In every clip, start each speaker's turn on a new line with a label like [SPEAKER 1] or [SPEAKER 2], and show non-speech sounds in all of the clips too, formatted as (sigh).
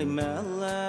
[SPEAKER 1] Hey, Mella.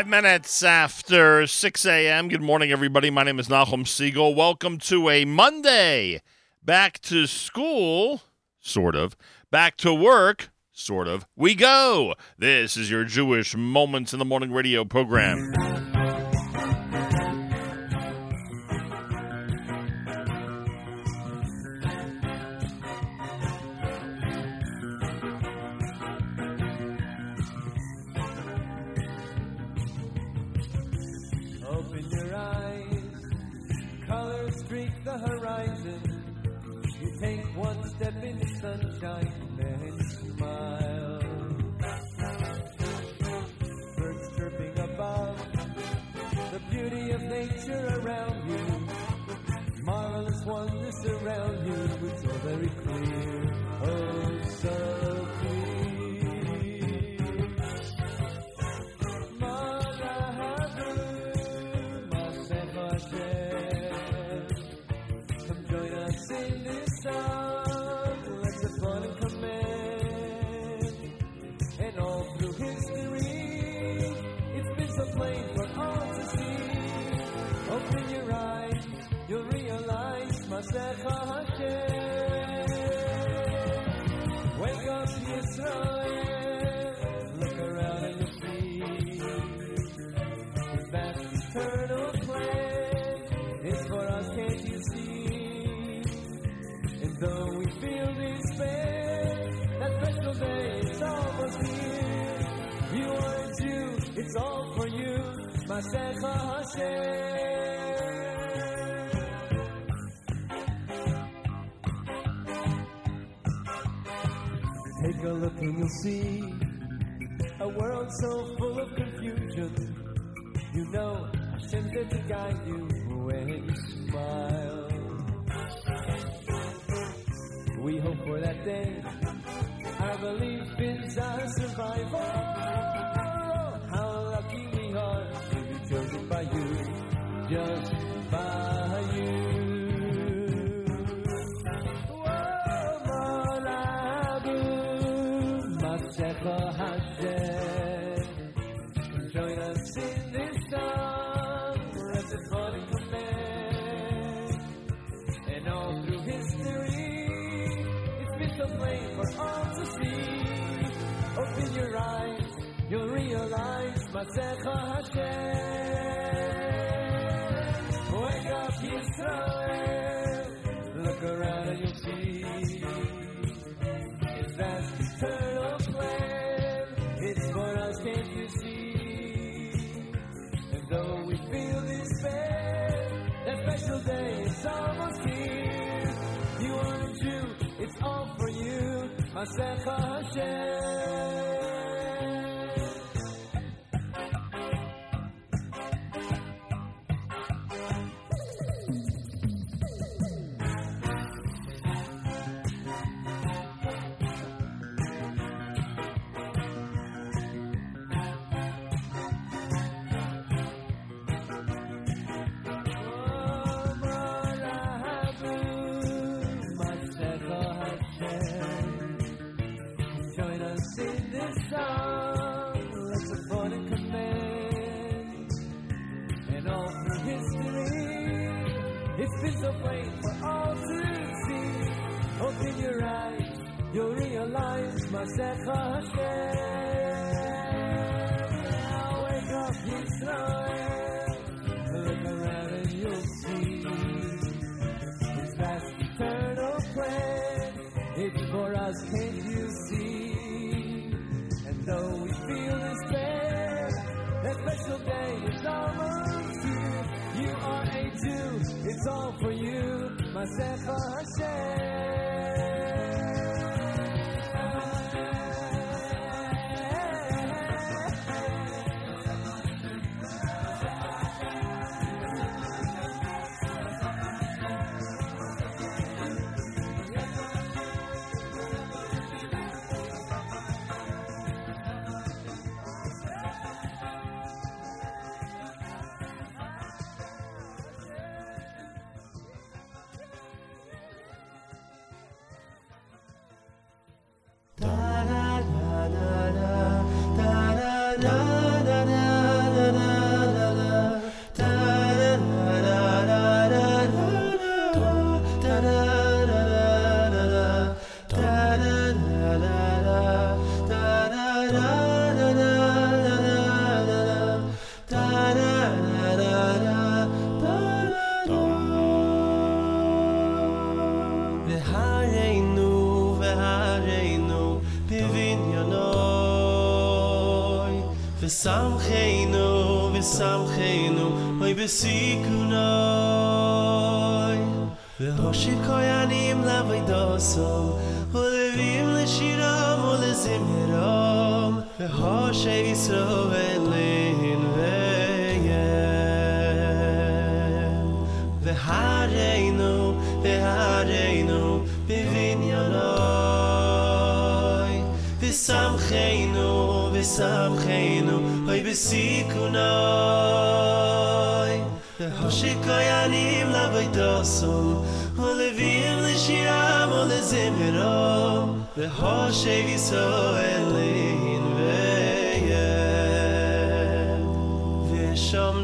[SPEAKER 1] Five minutes after 6 a.m. Good morning, everybody. My name is Nahum Siegel. Welcome to a Monday. Back to school, sort of. Back to work, sort of. We go. This is your Jewish Moments in the Morning radio program.
[SPEAKER 2] the horizon. You take one step in the sunshine and smile. Birds chirping above, the beauty of nature around you. Marvelous wonders around you, it's all very clear. Oh, It's all for you, Mashecha Hashem. Take a look and you'll see Joseph Hashem.
[SPEAKER 3] sam khaynu
[SPEAKER 4] ve sam khaynu hoy be sikunoy ve hosh koyanim la vaydoso hol vim le shiram ol zemiram ve hosh eviso ve lein ve ye ve hareinu ve sam khaynu ve sam khaynu oy besikunay hoshikoy anim la vaytosom ole vir le shiam ole zemero ve hoshey viso elin veye ve shom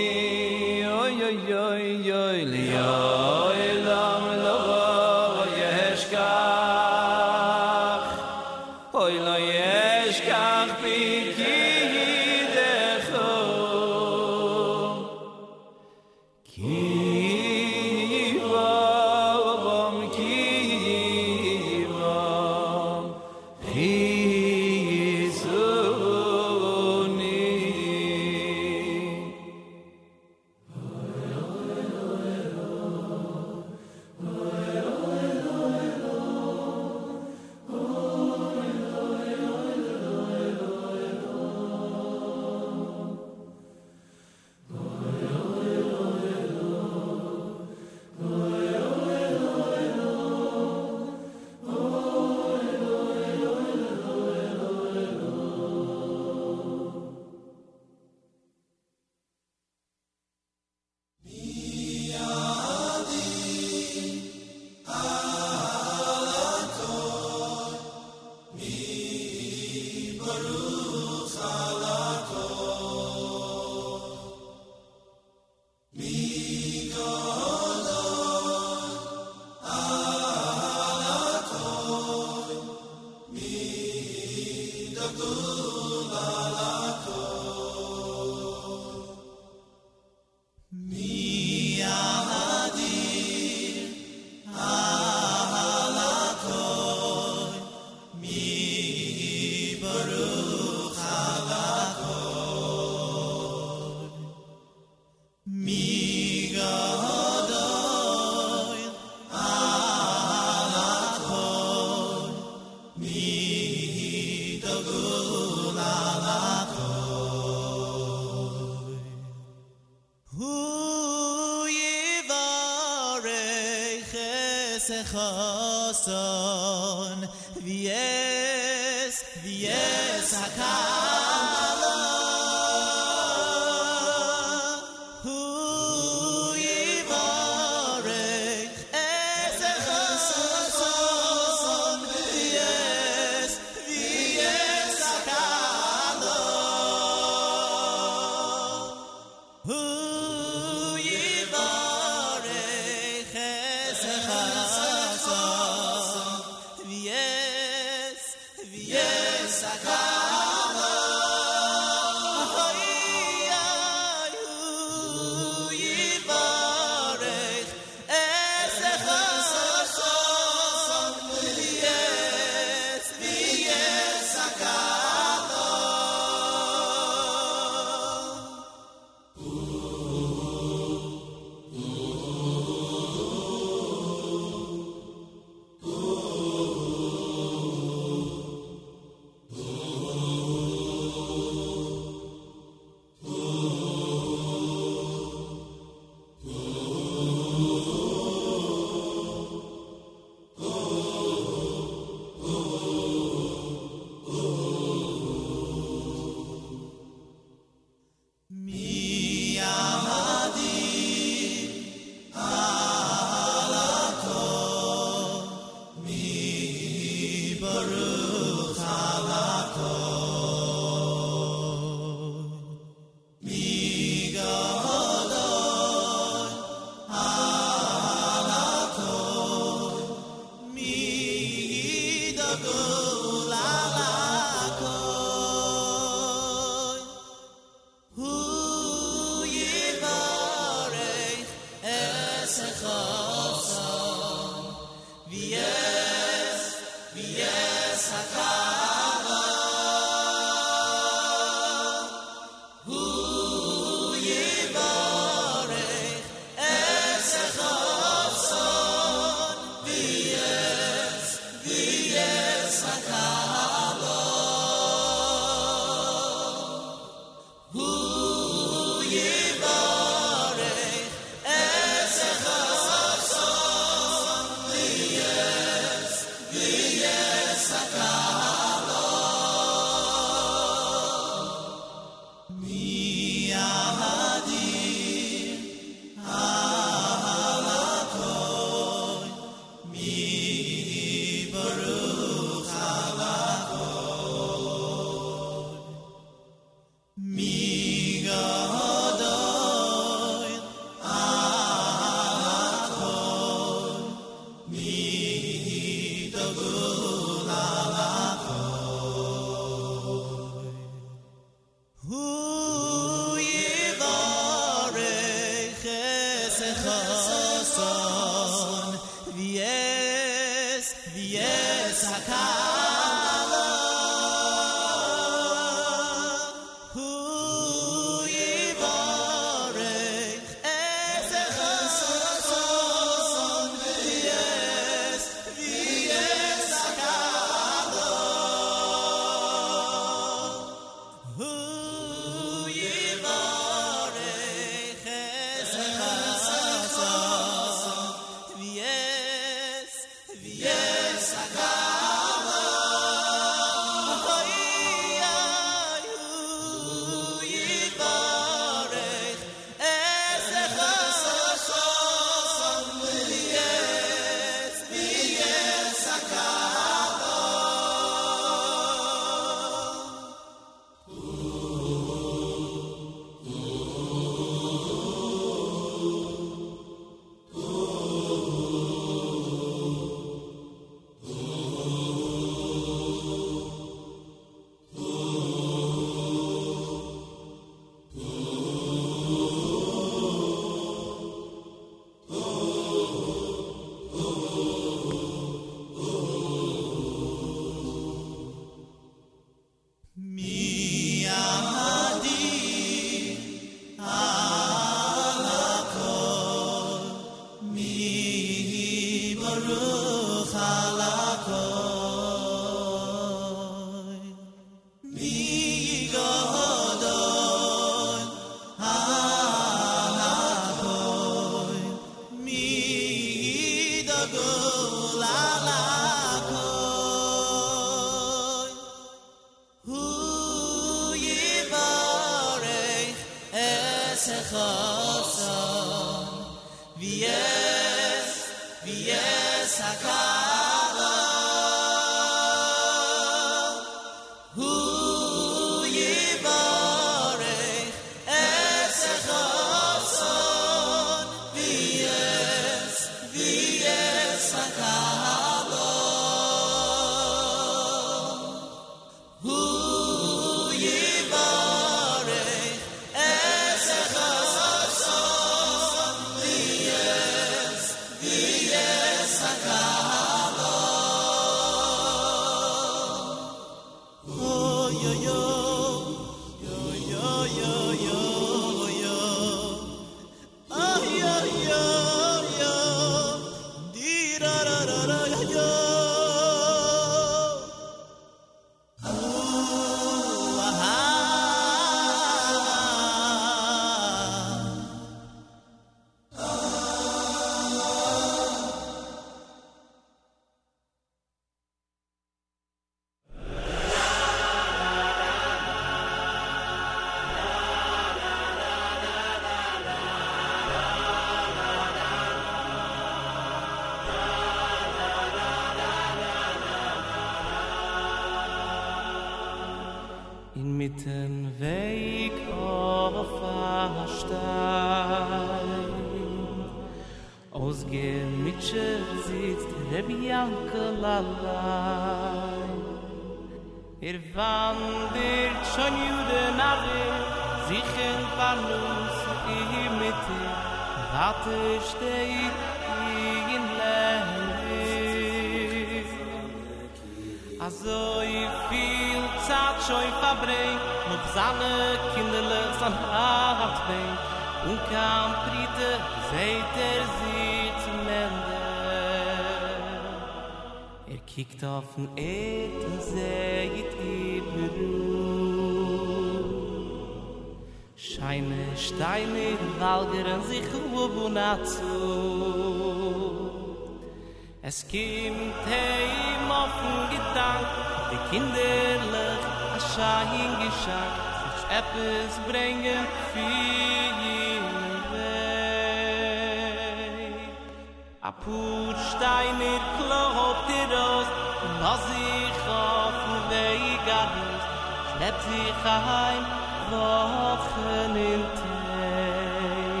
[SPEAKER 4] sich heim wochen in Tein.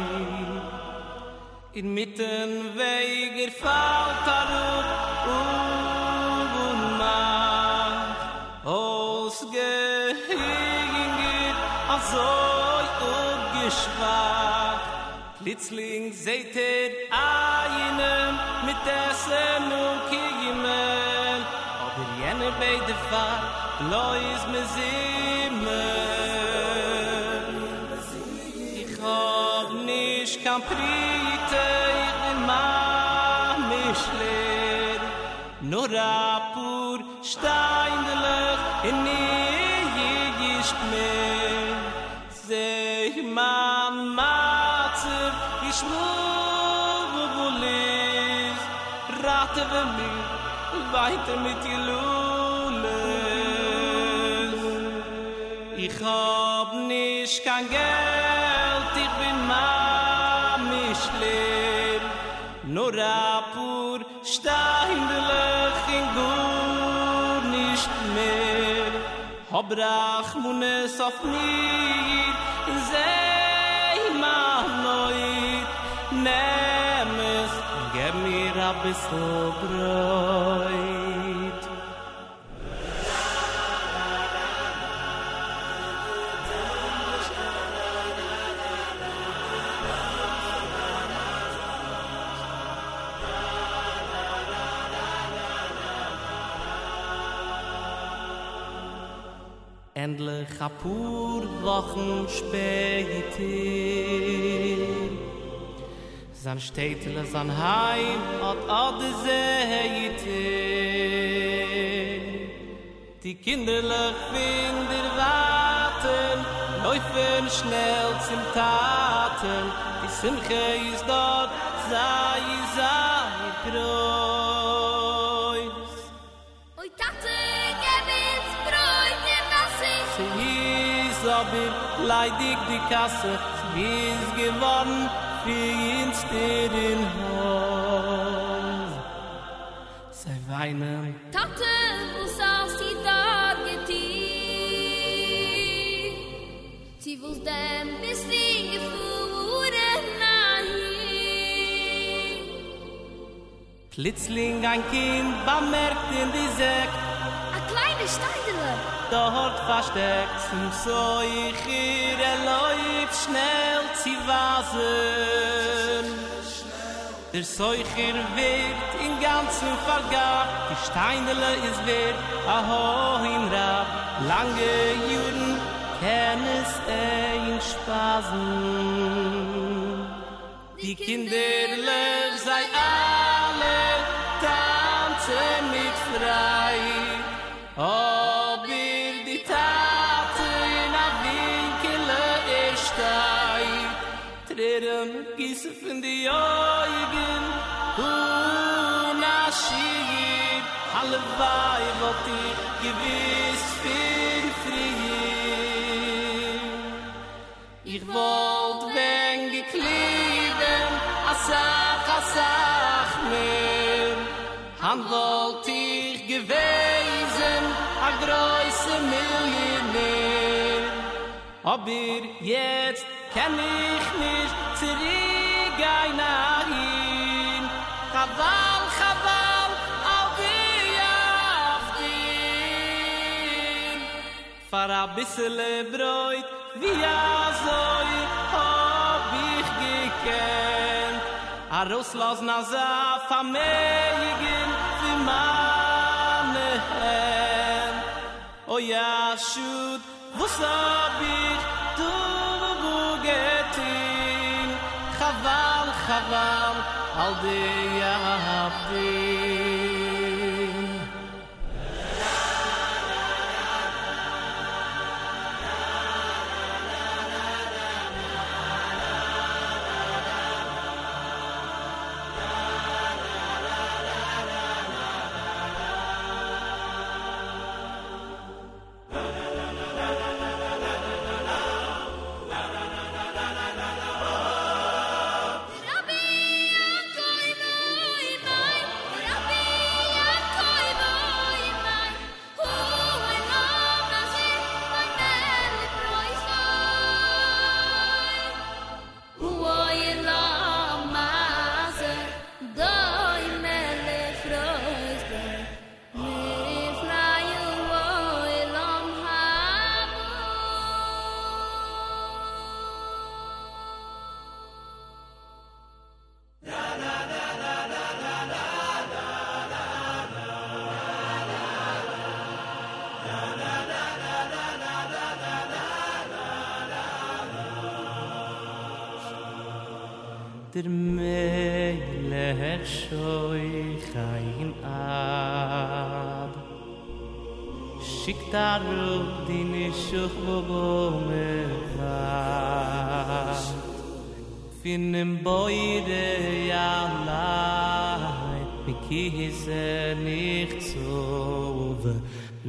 [SPEAKER 4] In mitten weiger er fällt er un ur und mach, aus gehegen er, geht, als oi ur geschwach. Plitzling seht er einen mit Essen und Kiegen, aber jener bei der Fall, Lois mir zee Ich. Nur pur in ich weiter mit die Lules. Ich hab nicht kein Geld, ich bin mamisch leer. Nur a pur steindelich in gut nicht mehr. Hab Rachmunes auf mir, seh ma noit. Nehm es, geb mir a bissl Bräut. Endlich a pur Wochen später. San Städtele, san Heim hat alle Seite Die kinderlich Finder warten Läufen schnell zum Taten. Die Simche ist dort, sei, sei, Kreuz aber leidig die Kasse, sie ist geworden für ihn steht in Haus. Sie weinen,
[SPEAKER 3] Tate, wo saß die da getein? Sie wus dem bis die gefuhren nahin.
[SPEAKER 4] Plitzling ein Kind bemerkt in die Säck,
[SPEAKER 3] A kleine Steidele.
[SPEAKER 4] Dort versteckt zum Seucher, er läuft schnell zu wasen. Der Seucher wird in ganzen Vergab, die Steinele ist wert, a hohin Rab, lange Juden kann es ein Spasen. Die Kinderlöch sei yoybin hu nashid halvay voti gewiss fin frihin ich wolt wen geklieben asach asach mer han wolt ich gewesen a groise millionär. Aber jetzt kenn ich nicht zurück gai narin Chaval, chaval, al di afdin Far a bissel e broit, a zoi, A na za fa meigin, vi manehen O ya shud, vus a ich du bugetin Chaval, chaval, al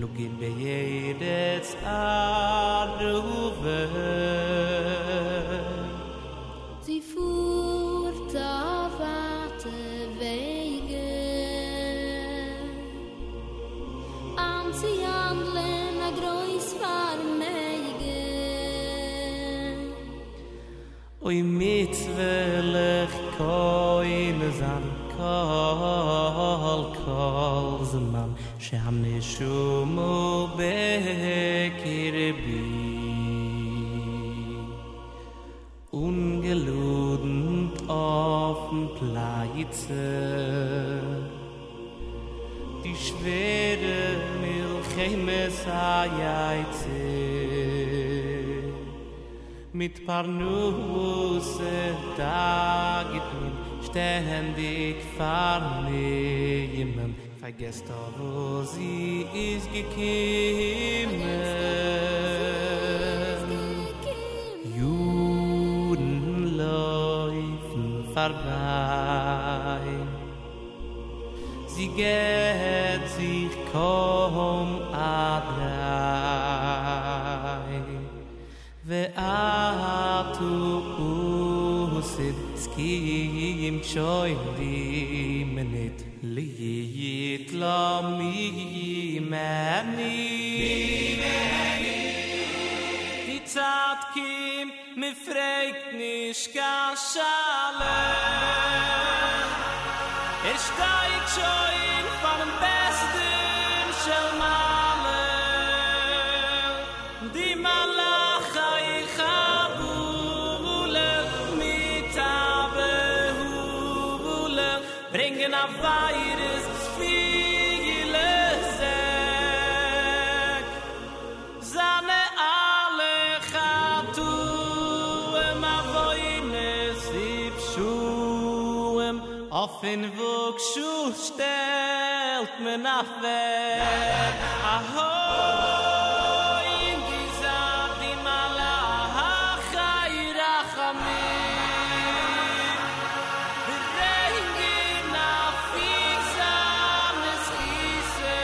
[SPEAKER 4] Lugi beyeretz arruve
[SPEAKER 3] Sie fuhrt auf harte Wege An sie handeln a groß Farmege
[SPEAKER 4] Oy mit welch koine zan kol kol zman שהנשומו בקרבי. ungeludend offen dem Pleize die schwere Milcheme sajaize mit parnuse tagit min ständig farne jemem vergesst doch wo sie ist gekommen Juden laufen vorbei. Sie geht sich kaum adrei Ve'atu usid skim choy di li yit lam mi. Meni קים meni dit kimp mi fregt nis fin vuk shu stelt men af ahoy in di zat di mala ha khayra khami rengi na fi zam es khise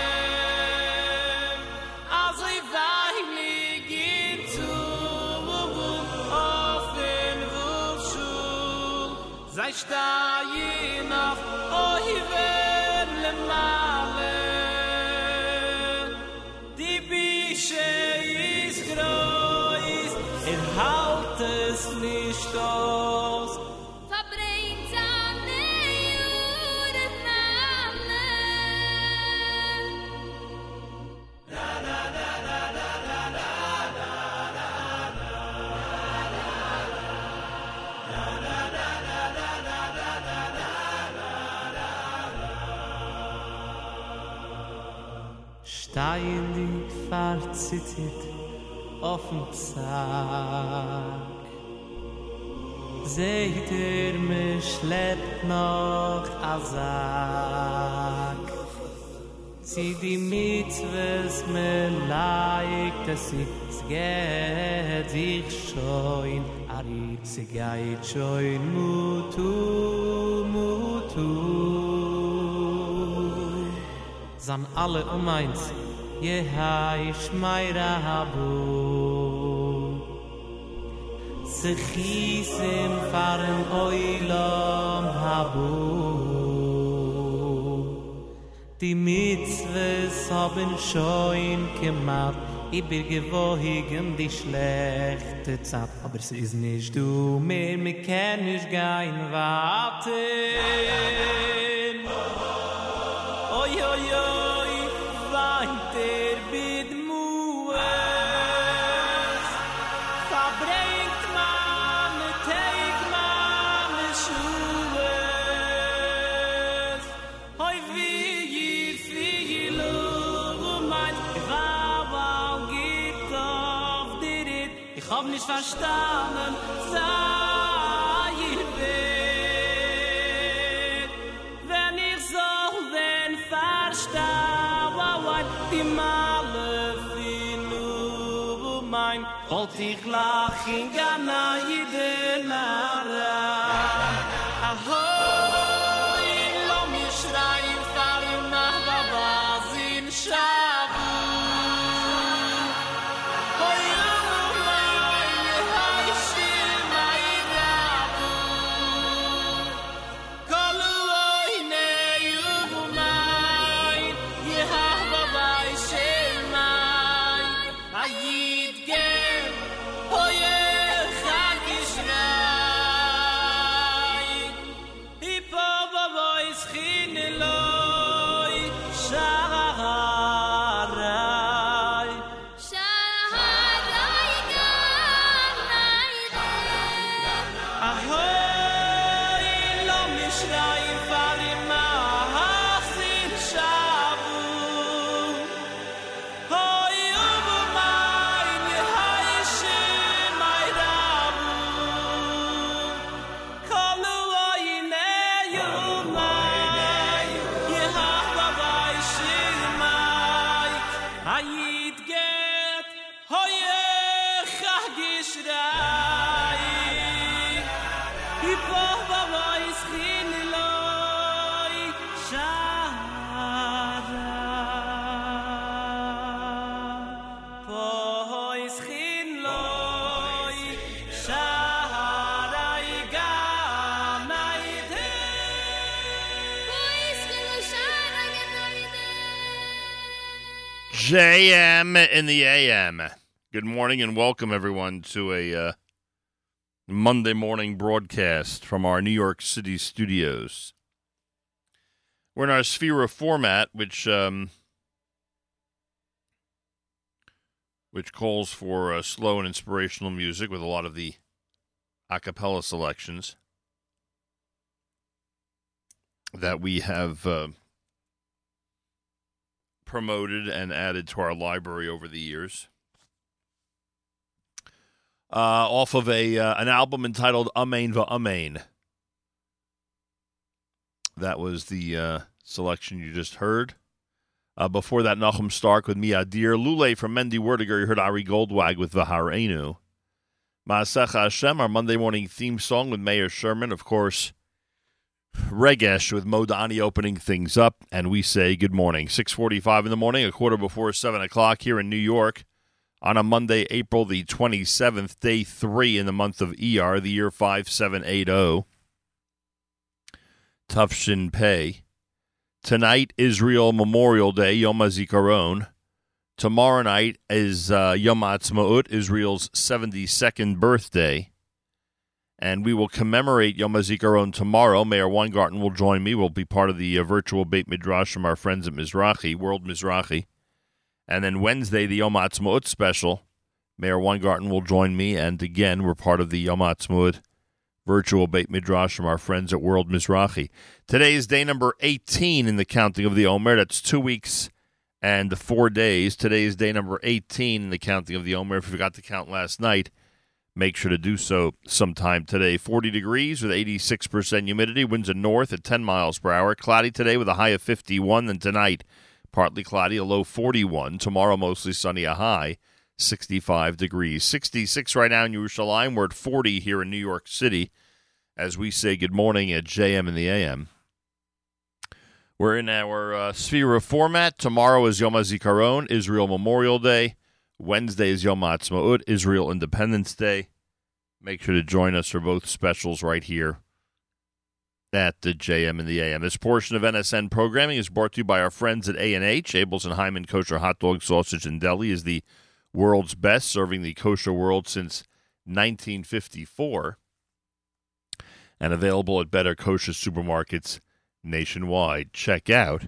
[SPEAKER 4] az i vay mi git zu
[SPEAKER 3] ofen vuk shu
[SPEAKER 4] zay verzittert auf dem Zack. Seht ihr, mir schleppt noch a Sack. Sie die Mitzvahs me laik, dass sie geht sich schon, ari sie geht schon mutu, mutu. Zan alle um eins, je hay ish mayre habo sikhis im farn oilon habo ti mitze hoben shoin kemt i bir gevohig im dis lechtet zat aber es iz nish du me ken nish gein vate verstanden sei wir wenn ich so wenn verstaue die male finu mein. Halt ich lach in gana jede nara
[SPEAKER 5] JM in the AM. Good morning and welcome everyone to a uh, Monday morning broadcast from our New York City studios. We're in our Sefira format, which um, which calls for uh, slow and inspirational music with a lot of the a cappella selections that we have uh, promoted and added to our library over the years. Uh, off of a uh, an album entitled Amen Va Amen. That was the uh, selection you just heard. Uh, before that, Nachum Stark with Miadir. Lule from Mendy Werdyger. You heard Ari Goldwag with Vaharenu. Maasech Hashem, our Monday morning theme song with Meir Sherman. Of course, Regesh with Modani opening things up. And we say good morning. 645 in the morning, a quarter before 7 o'clock here in New York on a Monday, April the 27th, day three in the month of ER, the year 5780. Tufshin Pei. Tonight, Israel Memorial Day, Yom HaZikaron. Tomorrow night is uh, Yom HaAtzmaut, Israel's 72nd birthday. And we will commemorate Yom HaZikaron tomorrow. Meir Weingarten will join me. We'll be part of the uh, virtual Beit Midrash from our friends at Mizrachi, World Mizrachi. And then Wednesday, the Yom HaAtzmaut special. Meir Weingarten will join me. And again, we're part of the Yom HaAtzmaut virtual Beit Midrash from our friends at World Mizrachi. Today is day number 18 in the counting of the Omer. That's two weeks and four days. Today is day number 18 in the counting of the Omer. If you forgot to count last night, make sure to do so sometime today. 40 degrees with 86% humidity. Winds are north at 10 miles per hour. Cloudy today with a high of 51. Then tonight, partly cloudy, a low 41. Tomorrow, mostly sunny, a high 65 degrees. 66 right now in Yerushalayim. We're at 40 here in New York City as we say good morning at JM in the AM. We're in our uh, Sefira format. Tomorrow is Yom HaZikaron, Israel Memorial Day. Wednesday is Yom HaAtzmaut, Israel Independence Day. Make sure to join us for both specials right here at the JM and the AM. This portion of NSN programming is brought to you by our friends at A&H. Abeles and Heymann Kosher Hot Dog Sausage and Deli is the world's best, serving the kosher world since 1954 and available at better kosher supermarkets nationwide. Check out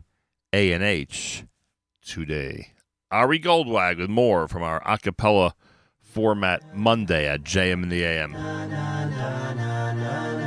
[SPEAKER 5] A&H today. Ari Goldwag with more from our acapella format Monday at JM and the AM.
[SPEAKER 6] Him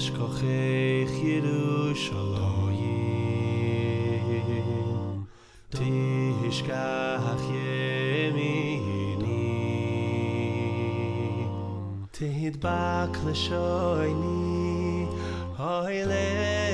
[SPEAKER 6] אשכחך ירושלים תשכח ימיני תדבק לשויני אוי
[SPEAKER 7] לב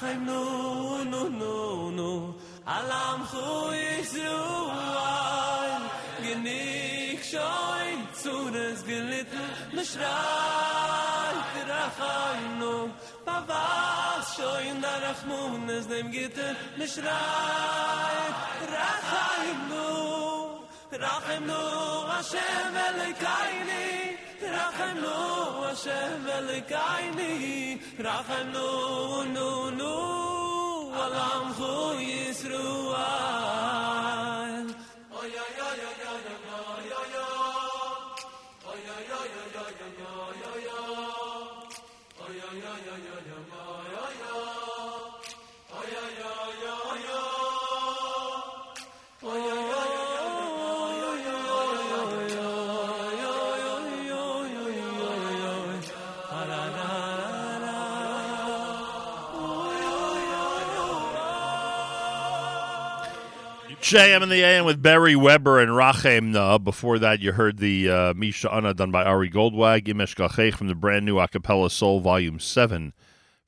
[SPEAKER 7] Lachem nu nu nu nu Alam khu isu genig Genik shoy des gelit mishray Lachem nu Pavas shoy darakh munes dem git mishray Lachem nu Lachem nu ashem elikayni רחם נו השם ולקייני רחם נו נו נו עולם חו
[SPEAKER 5] JM in the AM with Barry Weber and Rachem Na. Before that, you heard the uh, Misha Anna done by Ari Goldwag, Imesh Gachech from the brand new Acapella Soul Volume 7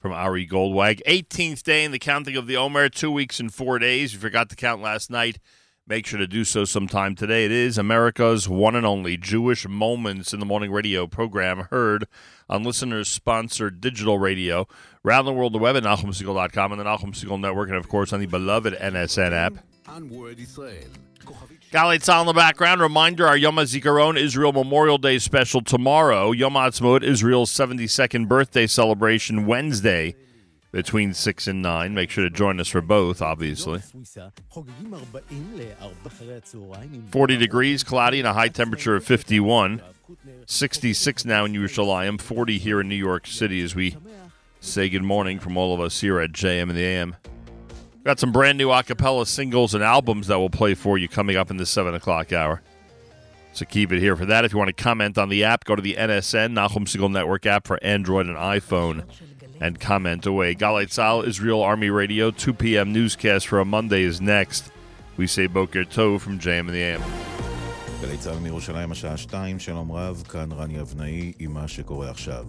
[SPEAKER 5] from Ari Goldwag. 18th day in the counting of the Omer, two weeks and four days. If you forgot to count last night, make sure to do so sometime today. It is America's one and only Jewish Moments in the Morning radio program heard on listeners sponsored digital radio around the world, the web at NachumSegal.com and the Nachum Segal Network, and of course on the beloved NSN app. Galei Tzahal in the background. Reminder: Our Yom HaZikaron Israel Memorial Day special tomorrow. Yom Ha'atzmaut Israel's 72nd birthday celebration Wednesday between six and nine. Make sure to join us for both. Obviously, 40 degrees, cloudy, and a high temperature of 51. 66 now in Yerushalayim. 40 here in New York City. As we say good morning from all of us here at JM in the AM. Got some brand new acapella singles and albums that we'll play for you coming up in the 7 o'clock hour. So keep it here for that. If you want to comment on the app, go to the NSN, Nachum Segal Network app for Android and iPhone, and comment away. Galei Tzahal, Israel Army Radio, 2 p.m. newscast for a Monday is next. We say Boker Tov from JM in the AM.
[SPEAKER 8] גלי צה"ל מירושלים, השעה 2, שלום רב, כאן רני אבנאי עם מה שקורה עכשיו.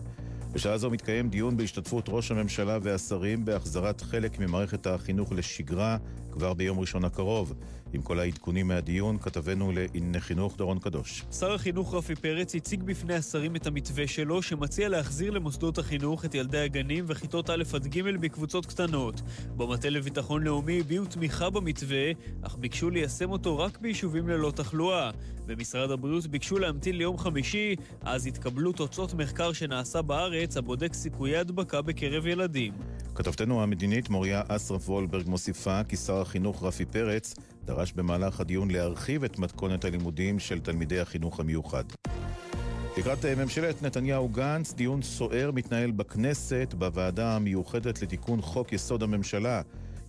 [SPEAKER 8] בשעה זו מתקיים דיון בהשתתפות ראש הממשלה והשרים בהחזרת חלק ממערכת החינוך לשגרה כבר ביום ראשון הקרוב. עם כל העדכונים מהדיון, כתבנו לענייני חינוך דורון קדוש.
[SPEAKER 9] שר החינוך רפי פרץ הציג בפני השרים את המתווה שלו, שמציע להחזיר למוסדות החינוך את ילדי הגנים וכיתות א' עד ג' בקבוצות קטנות. במטה לביטחון לאומי הביעו תמיכה במתווה, אך ביקשו ליישם אותו רק ביישובים ללא תחלואה. במשרד הבריאות ביקשו להמתין ליום חמישי, אז התקבלו תוצאות מחקר שנעשה בארץ, הבודק סיכויי הדבקה בקרב ילדים.
[SPEAKER 8] כתבתנו המדינית מוריה אסרף וולברג מוסיפה כי שר החינוך רפי פרץ דרש במהלך הדיון להרחיב את מתכונת הלימודים של תלמידי החינוך המיוחד. לקראת אה, ממשלת נתניהו-גנץ, דיון סוער מתנהל בכנסת בוועדה המיוחדת לתיקון חוק יסוד הממשלה.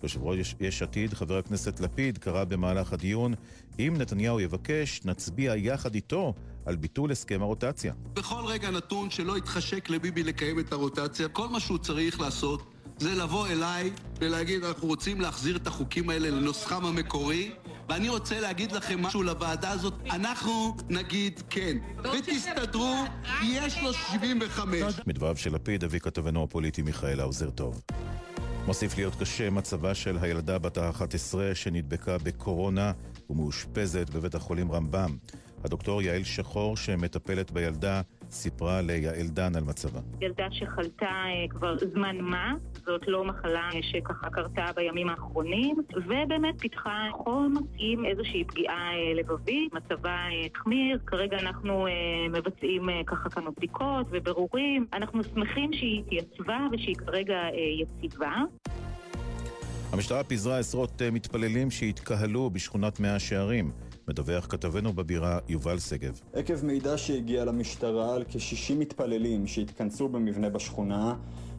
[SPEAKER 8] יושב ראש יש עתיד, חבר הכנסת לפיד, קרא במהלך הדיון, אם נתניהו יבקש, נצביע יחד איתו על ביטול הסכם הרוטציה.
[SPEAKER 10] בכל רגע נתון שלא יתחשק לביבי לקיים את הרוטציה, כל מה שהוא צריך לעשות זה לבוא אליי ולהגיד, אנחנו רוצים להחזיר את החוקים האלה לנוסחם המקורי, ואני רוצה להגיד לכם משהו לוועדה הזאת, אנחנו נגיד כן, ותסתדרו, יש לו 75.
[SPEAKER 8] מדבריו של לפיד הביא כתבנו הפוליטי מיכאל האוזר טוב. מוסיף להיות קשה מצבה של הילדה בת ה-11 שנדבקה בקורונה ומאושפזת בבית החולים רמב"ם. הדוקטור יעל שחור, שמטפלת בילדה, סיפרה ליעל דן על מצבה.
[SPEAKER 11] ילדה שחלתה אה, כבר זמן מה, זאת לא מחלה אה, שככה קרתה בימים האחרונים, ובאמת פיתחה חום עם איזושהי פגיעה אה, לבבית, מצבה החמיר. כרגע אנחנו מבצעים ככה כמה בדיקות ובירורים. אנחנו שמחים שהיא התייצבה ושהיא כרגע יציבה.
[SPEAKER 8] המשטרה פיזרה עשרות מתפללים שהתקהלו בשכונת מאה שערים. מדווח כתבנו בבירה יובל שגב.
[SPEAKER 12] עקב מידע שהגיע למשטרה על כ-60 מתפללים שהתכנסו במבנה בשכונה,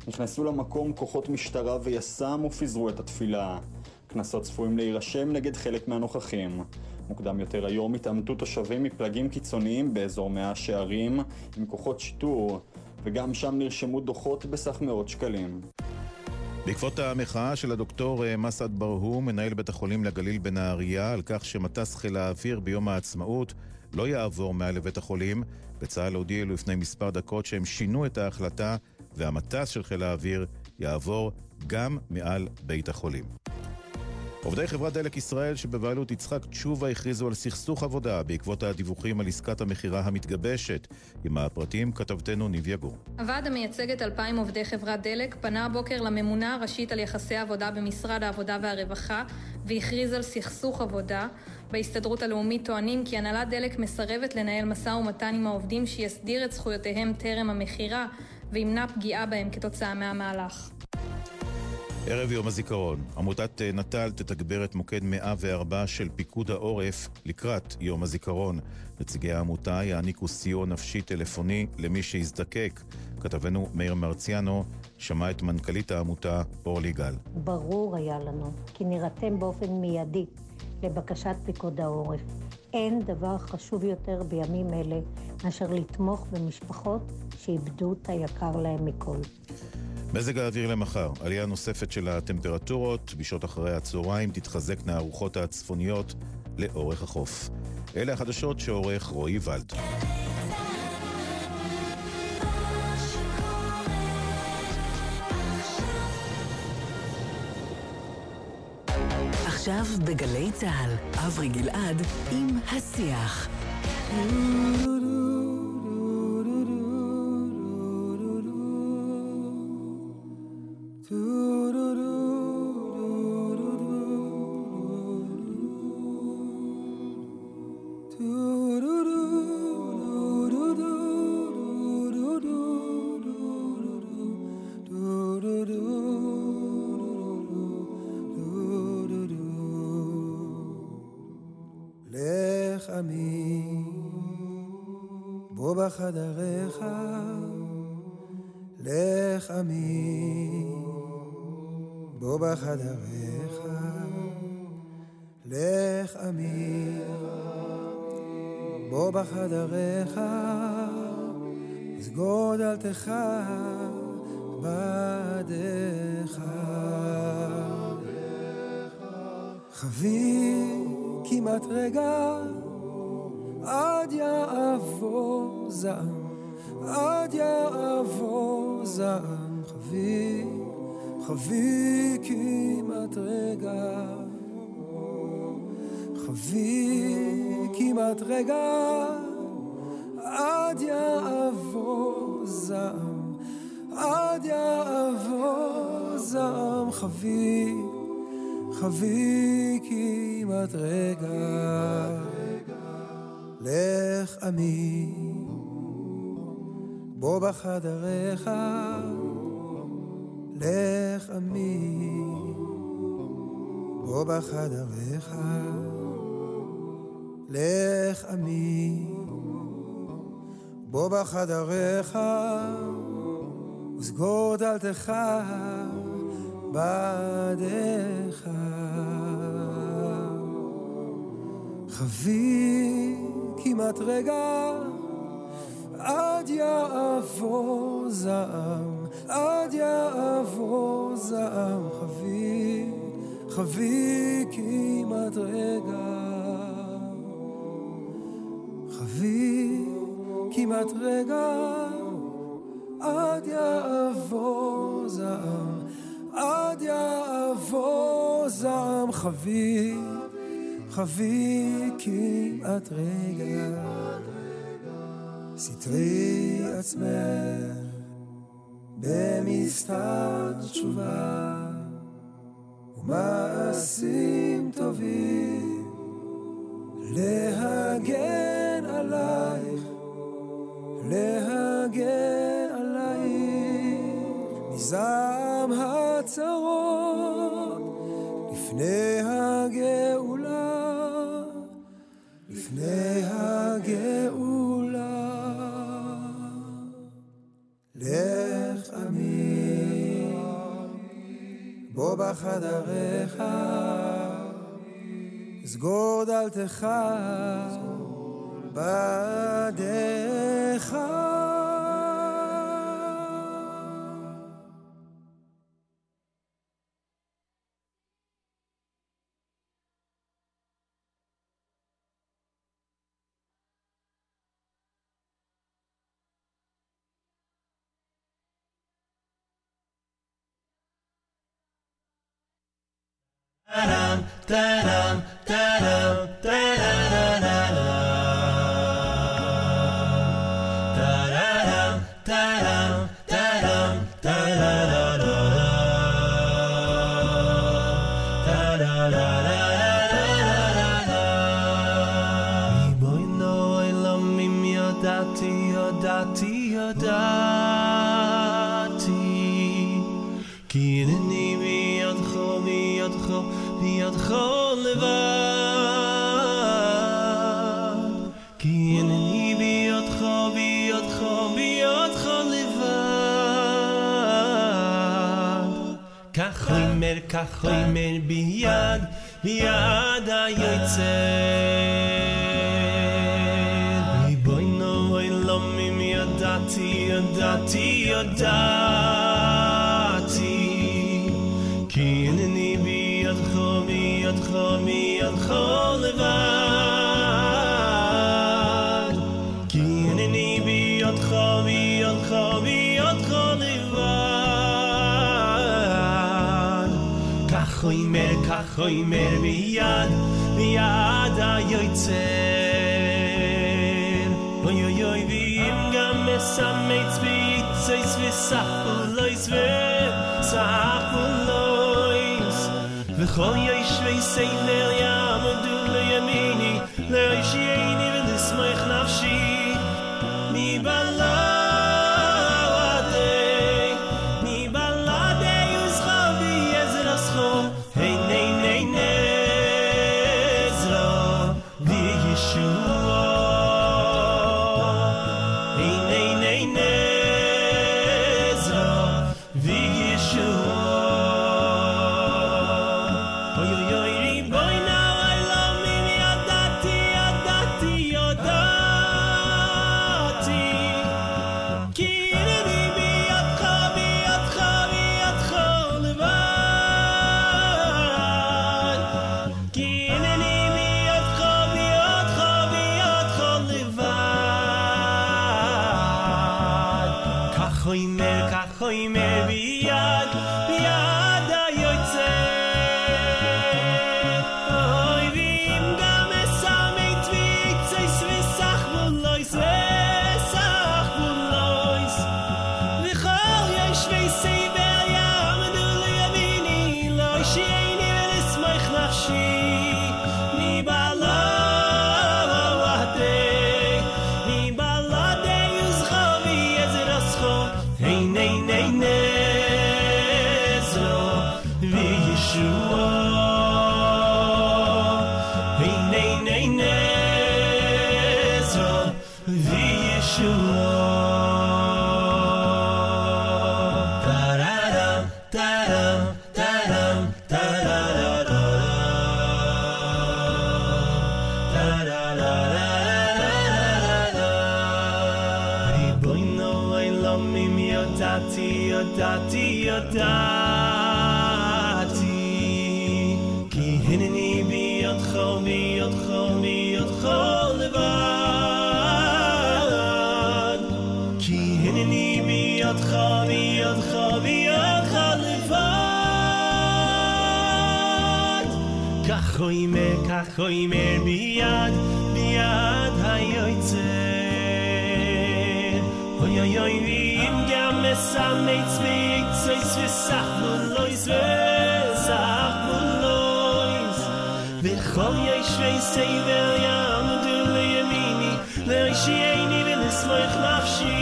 [SPEAKER 12] נכנסו למקום כוחות משטרה ויס"מ ופיזרו את התפילה. קנסות צפויים להירשם נגד חלק מהנוכחים. מוקדם יותר היום התעמתו תושבים מפלגים קיצוניים באזור מאה שערים עם כוחות שיטור, וגם שם נרשמו דוחות בסך מאות שקלים.
[SPEAKER 8] בעקבות המחאה של הדוקטור אה, מסעד ברהום, מנהל בית החולים לגליל בנהריה, על כך שמטס חיל האוויר ביום העצמאות לא יעבור מעל לבית החולים, בצה"ל הודיעו לפני מספר דקות שהם שינו את ההחלטה והמטס של חיל האוויר יעבור גם מעל בית החולים. עובדי חברת דלק ישראל שבבעלות יצחק תשובה הכריזו על סכסוך עבודה בעקבות הדיווחים על עסקת המכירה המתגבשת. עם הפרטים כתבתנו ניב יגור.
[SPEAKER 13] הוועד המייצג את 2,000 עובדי חברת דלק פנה הבוקר לממונה הראשית על יחסי עבודה במשרד העבודה והרווחה והכריז על סכסוך עבודה. בהסתדרות הלאומית טוענים כי הנהלת דלק מסרבת לנהל משא ומתן עם העובדים שיסדיר את זכויותיהם טרם המכירה וימנע פגיעה בהם כתוצאה מהמהלך.
[SPEAKER 8] ערב יום הזיכרון, עמותת אה, נט"ל תתגבר את מוקד 104 של פיקוד העורף לקראת יום הזיכרון. נציגי העמותה יעניקו סיוע נפשי טלפוני למי שיזדקק. כתבנו מאיר מרציאנו שמע את מנכ"לית העמותה אורלי גל.
[SPEAKER 14] ברור היה לנו כי נירתם באופן מיידי לבקשת פיקוד העורף. אין דבר חשוב יותר בימים אלה מאשר לתמוך במשפחות שאיבדו את היקר להם מכל.
[SPEAKER 8] מזג האוויר למחר, עלייה נוספת של הטמפרטורות, בשעות אחרי הצהריים תתחזקנה הרוחות הצפוניות לאורך החוף. אלה החדשות שעורך רועי ולד.
[SPEAKER 15] עכשיו בגלי צה"ל, אברי גלעד עם השיח.
[SPEAKER 2] לך בחדריך, לך עמי, בוא בחדריך, לך עמי, בוא בחדריך, סגור דלתך בעדיך. חביב כמעט רגע, עד יעבור זעם, עד יעבור זעם, חבי, חבי כמעט רגע, חבי כמעט רגע, עד יעבור זעם, עד יעבור זעם, חבי, חבי כמעט רגע. לך עמי, בוא בחדריך, לך עמי, בוא בחדריך, לך עמי, בוא בחדריך, וסגור דלתך בעדיך. חבי כמעט רגע, עד יעבור זעם, עד יעבור זעם, חבי, חבי כמעט רגע. חבי כמעט רגע, עד יעבור זעם, עד יעבור זעם, חבי, חבי כמעט רגע. סתרי עצמך במסתר תשובה ומעשים טובים להגן עלייך, להגן עלייך מזעם הצרות לפני הגאולה, לפני הגאולה. לך עמי, בוא בחדריך, סגור דלתך בדך.
[SPEAKER 6] da-dum, da-dum. כך אומר ביד ביד היוצר ריבונו עולמים ידעתי ידעתי ידעתי khoy mer mi yad mi yad a oy oy oy vim gam mes a mit zvi tsay zvi sach un loy ve khoy ye shvei sey yad ידעתי, ידעתי, כי הנני בידך, בידך, בידך לבד כי הנני בידך, בידך, בידך לבד כך אומר, כך אומר ביד, ביד היוצר אוי אוי אוי samets weg zeis wir sach nur leus wer sach nur leus wir hol je schwei sei wel ja und du le mini le ich ni
[SPEAKER 16] will es mei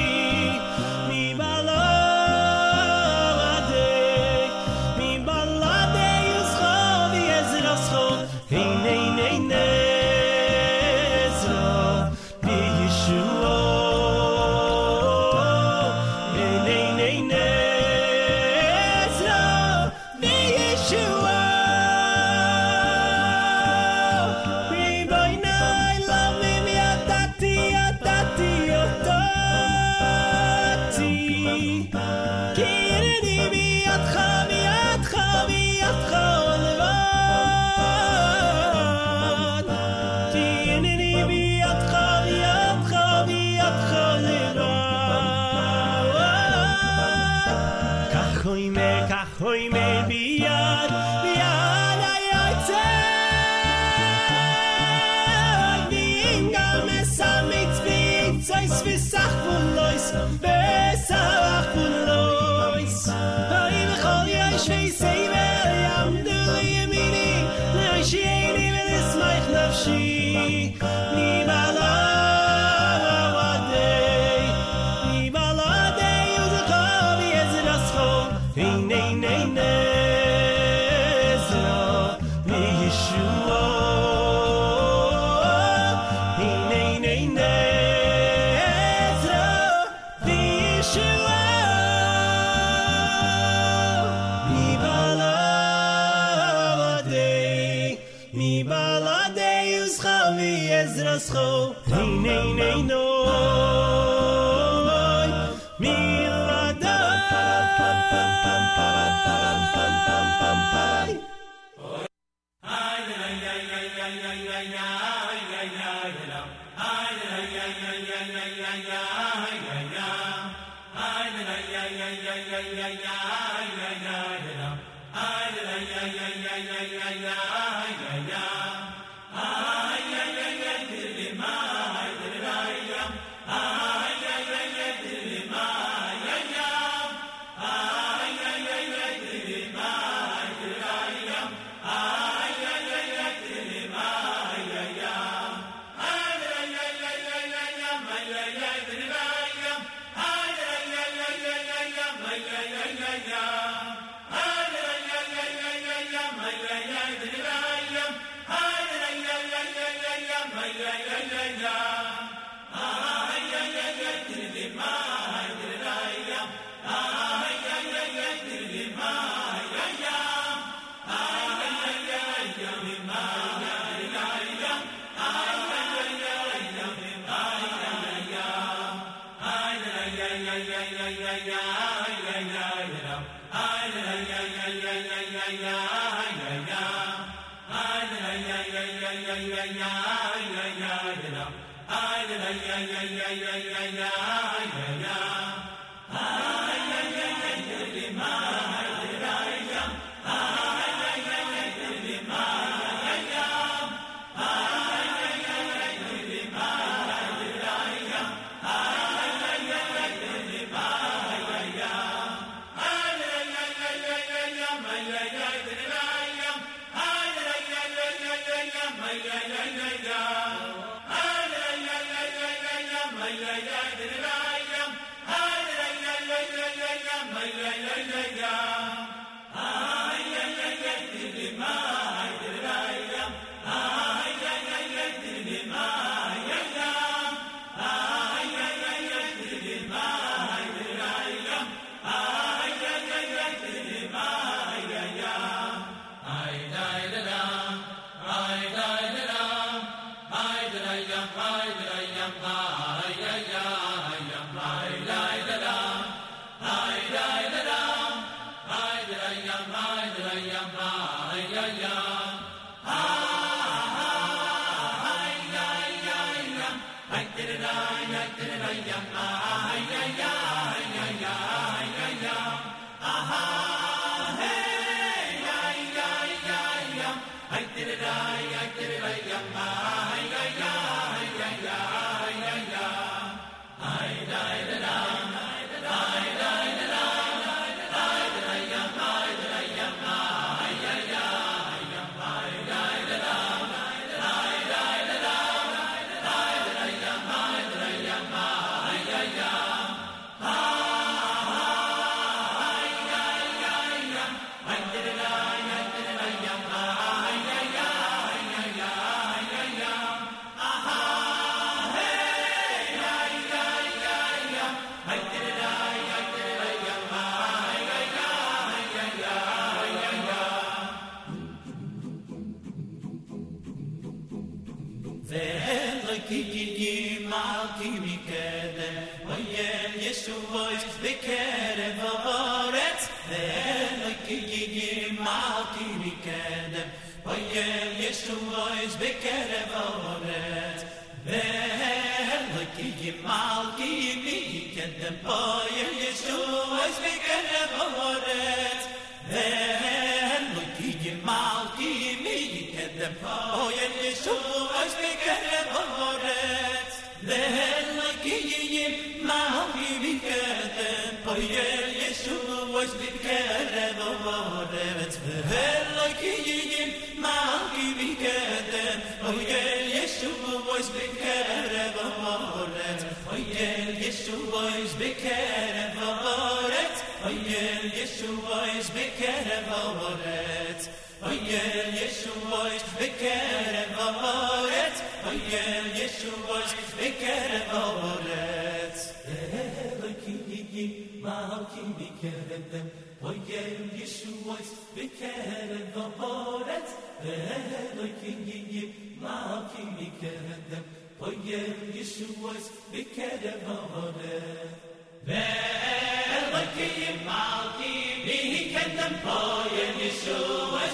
[SPEAKER 16] ay, ay. Yiyim malkim bekerevem Oyel Yeshua is bekerev ha'oret Elokim yiyim malkim bekerevem Oyel Yeshua is bekerev ha'oret Elokim malkim mihi kendem poyen Yeshua es bekenem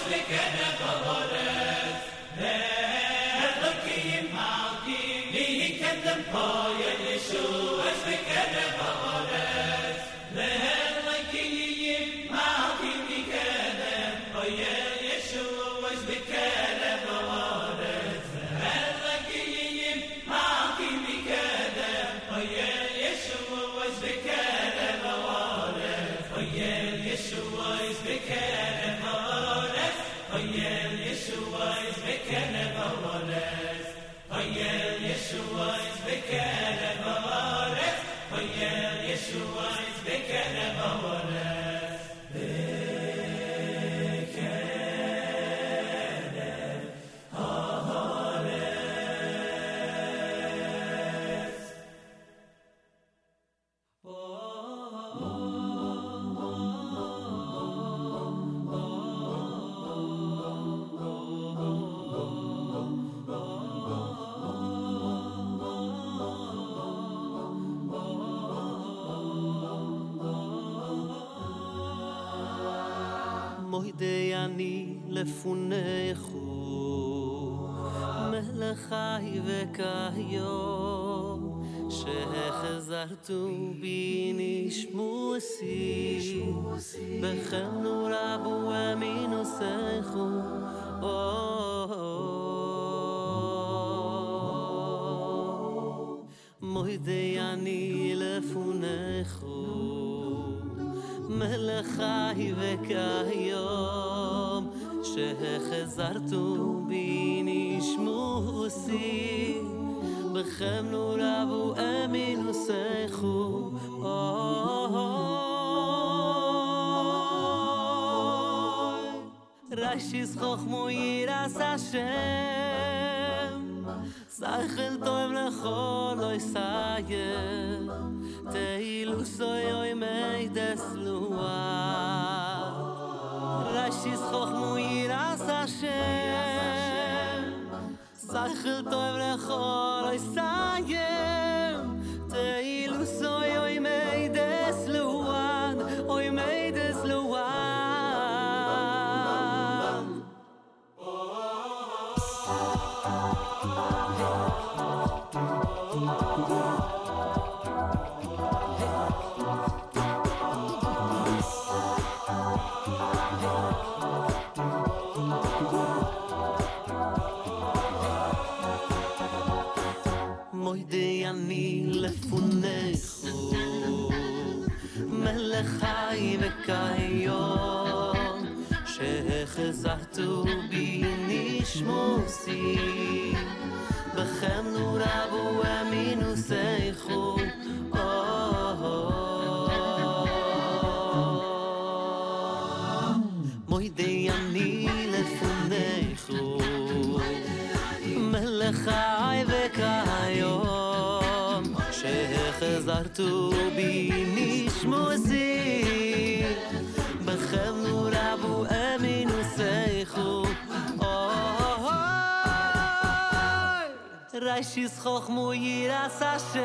[SPEAKER 16] לפונךו מלך חי וכהיום שהחזרתו בי נשמו אסי בכם נורא בו אמינו סייכו
[SPEAKER 17] מוידי אני לפונךו מלך חי וכהיום שהחזרתו בי נשמוסי, בכם נורבו אמינוסךו. רשיס חוכמו ירס השם, שכל טוב לכל לא יסיים, תהילו סוי אוי מי דסלואה. רשיס חוכמו ירס השם, שכל טוב לכל לא יסיים, zu bin ich muss sie bekam nur abo amino sei khot oh moi de ani le fundei khot malakha ay wakayom shekh zartu bin ריישיס חוכמו ירס השם,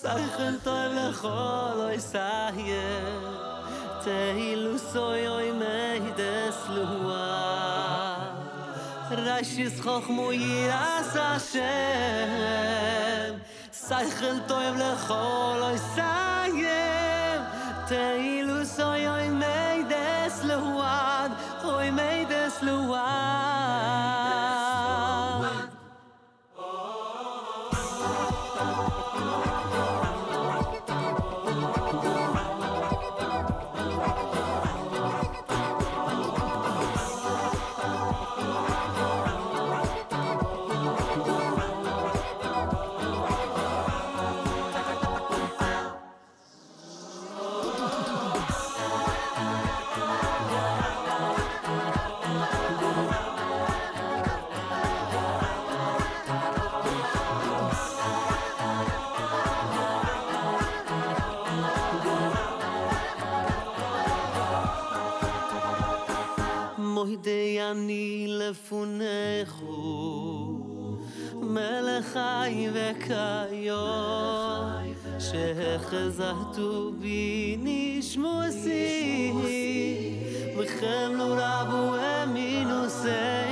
[SPEAKER 17] שכל טוב לכל אוי סיים, תהילו סוי אוי מי דסלואה. ריישיס חוכמו ירס השם, שכל טוב לכל אוי סיים, teilu soy oy mei des luad oy mei des luad מוידי אני לפונךו מלך חי וקיו שהחזרתו בי נשמוסי וכם לא רבו אמינוסךו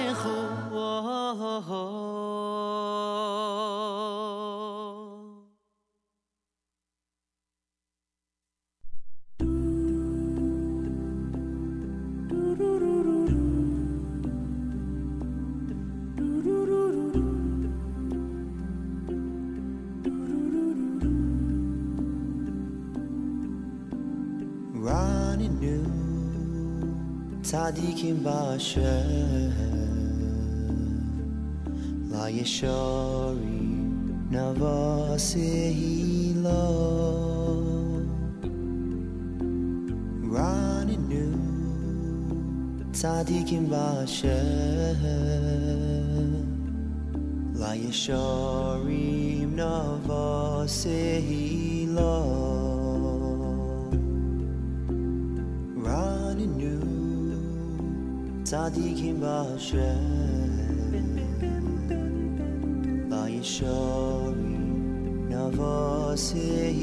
[SPEAKER 18] tzadikim b'asher la yeshori navasehilo running new tzadikim b'asher la yeshorim navasehilo running صديق باشا لا يشاري نفاسه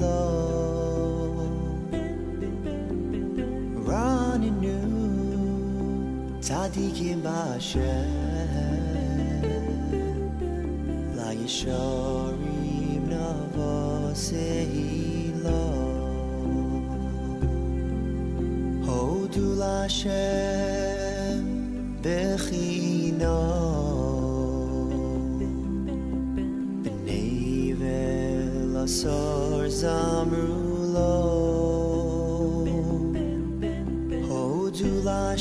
[SPEAKER 18] لا راني نو
[SPEAKER 19] صديق باشا لا يشاري نفاسه لا هو دولا شيء zamrulo. Hold you la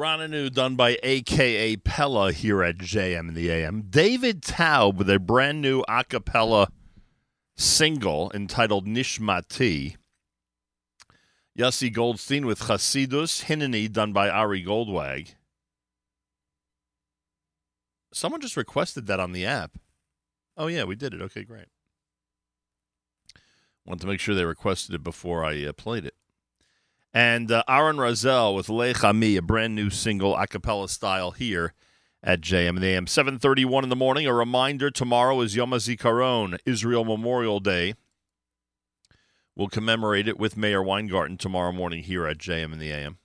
[SPEAKER 5] Ronanu done by AKA Pella here at JM in the AM. David Taub with a brand new a cappella single entitled Nishmati. Yossi Goldstein with Chasidus. Hineni done by Ari Goldwag. Someone just requested that on the app. Oh, yeah, we did it. Okay, great. Wanted to make sure they requested it before I uh, played it. And uh, Aaron Razel with Lech Ami, a brand new single, a cappella style here at JM and AM. 7.31 in the morning. A reminder, tomorrow is Yom HaZikaron, Israel Memorial Day. We'll commemorate it with Meir Weingarten tomorrow morning here at JM in the AM.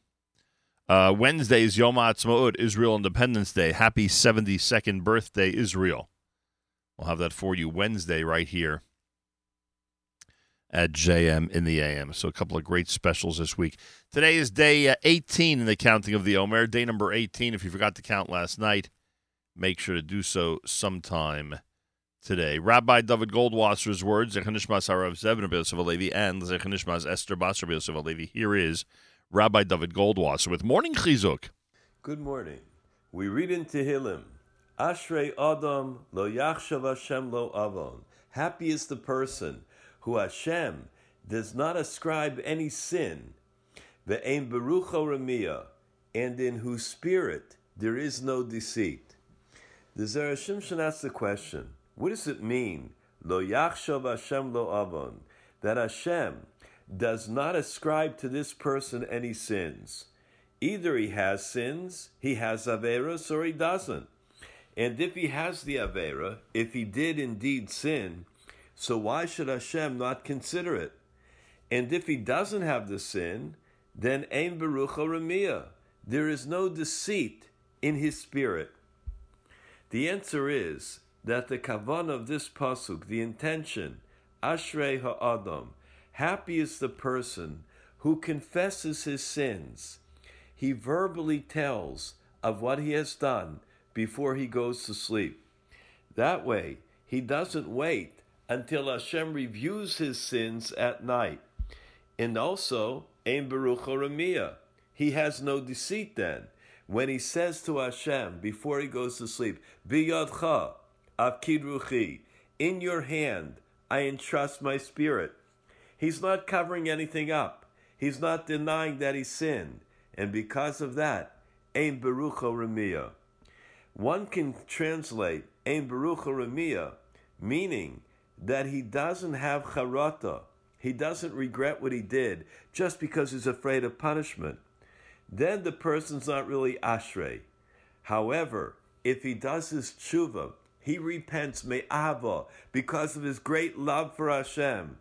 [SPEAKER 5] Uh, Wednesday is Yom HaAtzmaut, Israel Independence Day. Happy 72nd birthday, Israel. We'll have that for you Wednesday right here at JM in the AM. So a couple of great specials this week. Today is day uh, 18 in the counting of the Omer. Day number 18. If you forgot to count last night, make sure to do so sometime today. Rabbi David Goldwasser's words, Zechanishmas Harav Zevner Yosef Alevi, and Zechanishmas Esther Basar Yosef Alevi. Here is Rabbi David Goldwasser with Morning Chizuk.
[SPEAKER 20] Good morning. We read in Tehillim, Ashrei Adam lo yachshav Hashem lo avon. Happy is the person who Hashem does not ascribe any sin, ve'ein berucho and in whose spirit there is no deceit. The Zerashim should ask the question, what does it mean, lo yachshav Hashem lo avon, that Hashem does not ascribe to this person any sins? Either he has sins, he has Averas, or he doesn't. And if he has the Avera, if he did indeed sin, so why should Hashem not consider it? And if he doesn't have the sin, then Ein Berucha Ramia. There is no deceit in his spirit. The answer is that the kavan of this pasuk, the intention, Ashrei ha'adam, happy is the person who confesses his sins. He verbally tells of what he has done before he goes to sleep. That way, he doesn't wait until Hashem reviews his sins at night. And also, Ein Baruch. He has no deceit then. When he says to Hashem before he goes to sleep, Biyadcha, Avkid Ruchi, in your hand I entrust my spirit. He's not covering anything up. He's not denying that he sinned. And because of that, Ein Baruch. One can translate Ein Baruch meaning that he doesn't have charata. He doesn't regret what he did just because he's afraid of punishment. Then the person's not really ashrei. However, if he does his tshuva, he repents me'ava because of his great love for Hashem.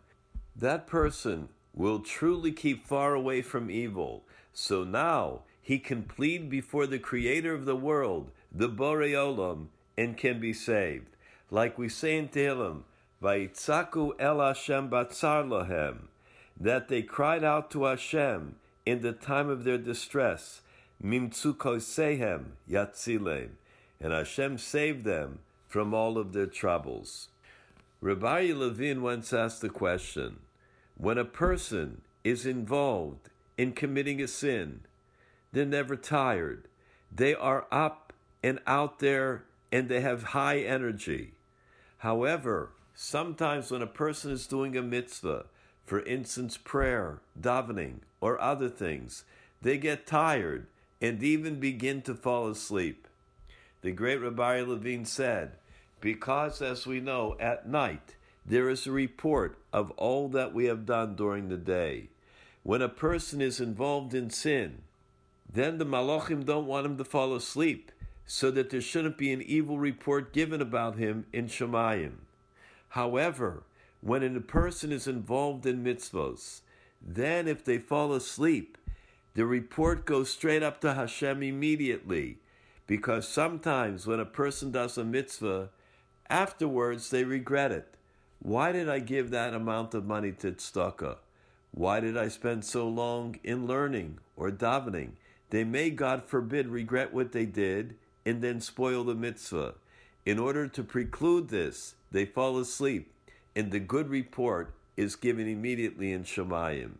[SPEAKER 20] that person will truly keep far away from evil. So now he can plead before the creator of the world, the Borei Olam, and can be saved. Like we say in Tehillim, Vayitzaku el Hashem batzar lahem, that they cried out to Hashem in the time of their distress, Mimtzukosehem yatzilem, and Hashem saved them from all of their troubles. Rabbi Levin once asked the question when a person is involved in committing a sin, they're never tired. They are up and out there and they have high energy. However, sometimes when a person is doing a mitzvah, for instance, prayer, davening, or other things, they get tired and even begin to fall asleep. The great Rabbi Levine said, because as we know, at night there is a report of all that we have done during the day. When a person is involved in sin, then the malachim don't want him to fall asleep, so that there shouldn't be an evil report given about him in Shemayim. However, when a person is involved in mitzvahs, then if they fall asleep, the report goes straight up to Hashem immediately, because sometimes when a person does a mitzvah, afterwards they regret it. Why did I give that amount of money to tzedakah? Why did I spend so long in learning or davening? They may, God forbid, regret what they did and then spoil the mitzvah. In order to preclude this, they fall asleep, and the good report is given immediately in Shemayim.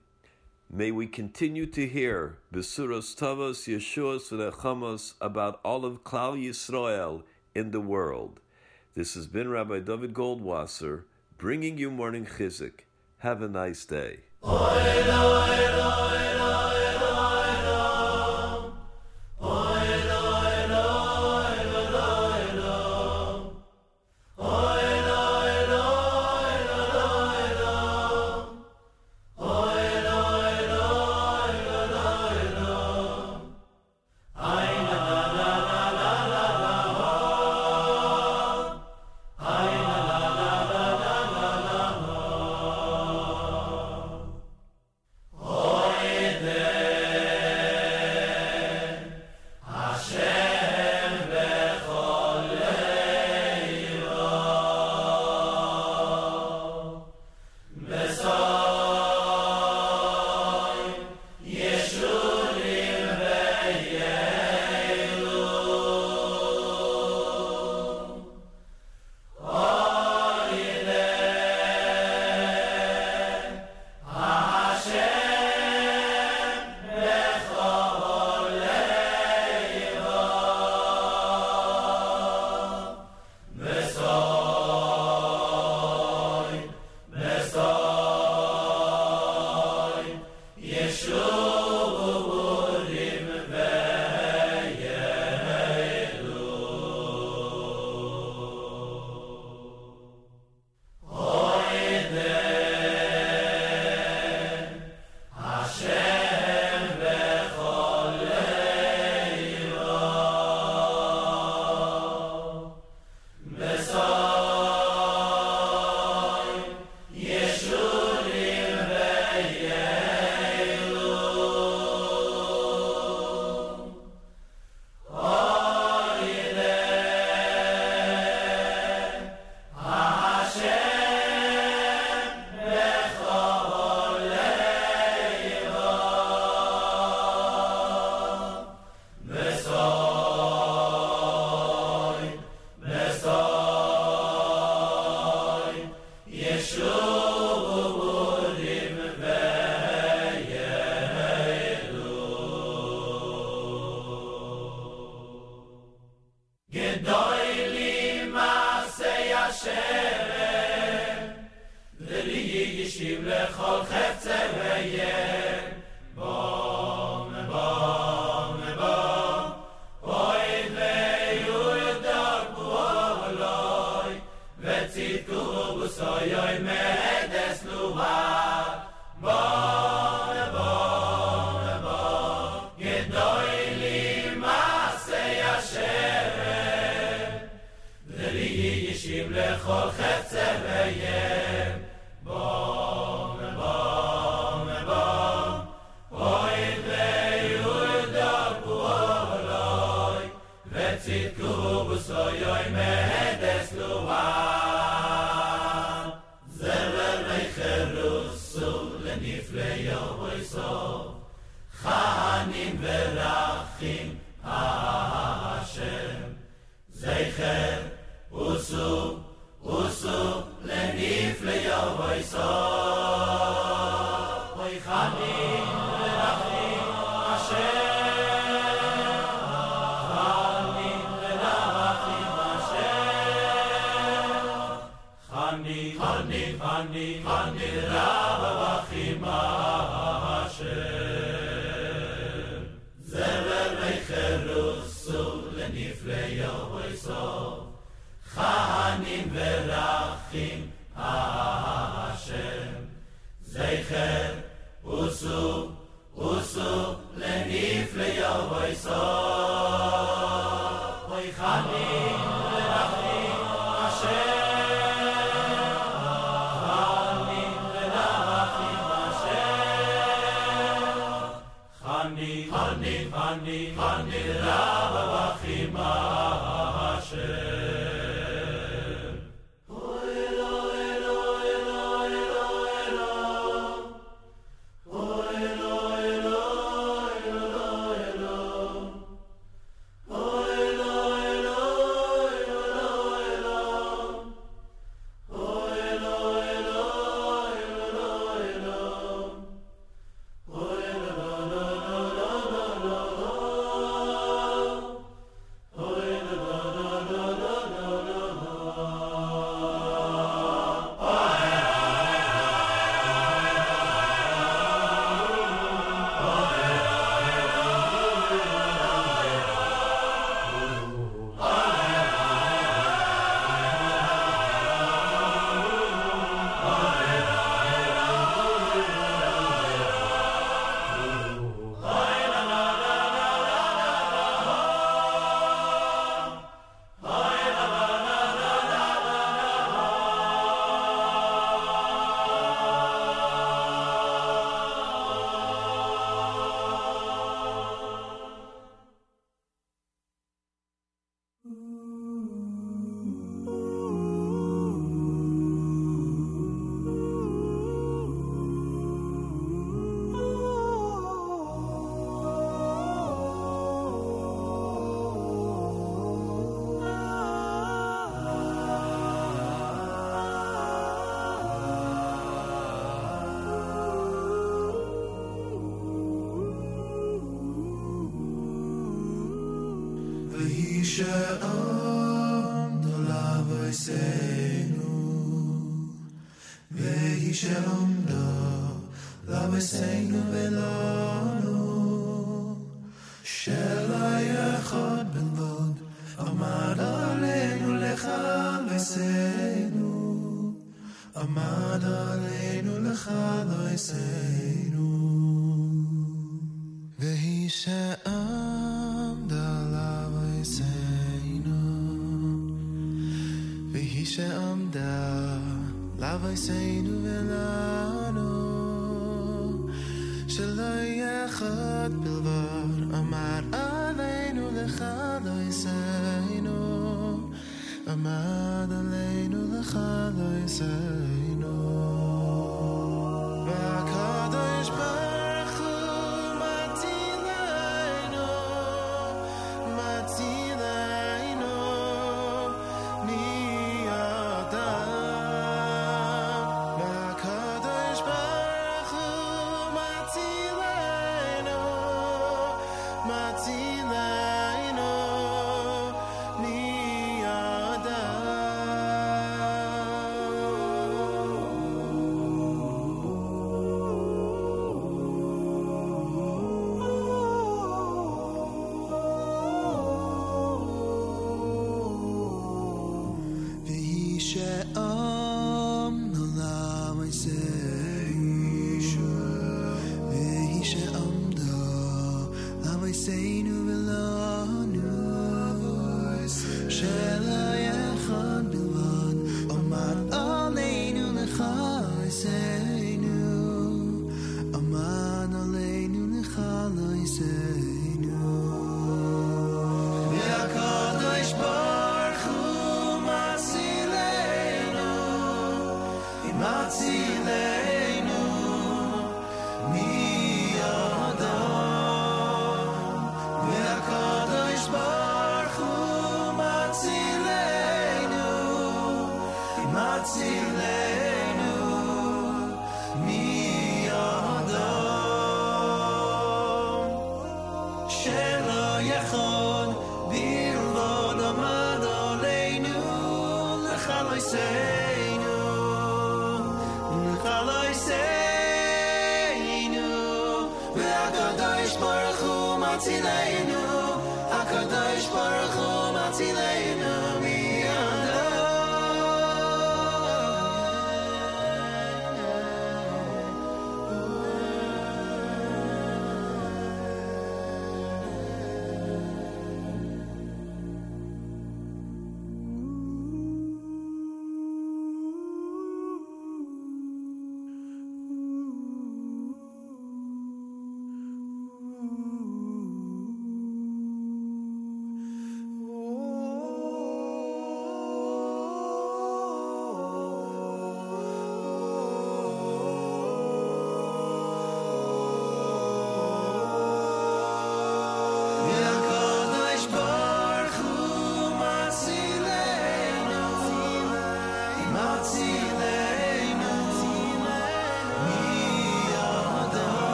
[SPEAKER 20] May we continue to hear Besuros Tavos, Yeshuos, V'Nechamos about all of Klal Yisrael in the world. This has been Rabbi David Goldwasser bringing you morning chizuk. Have a nice day.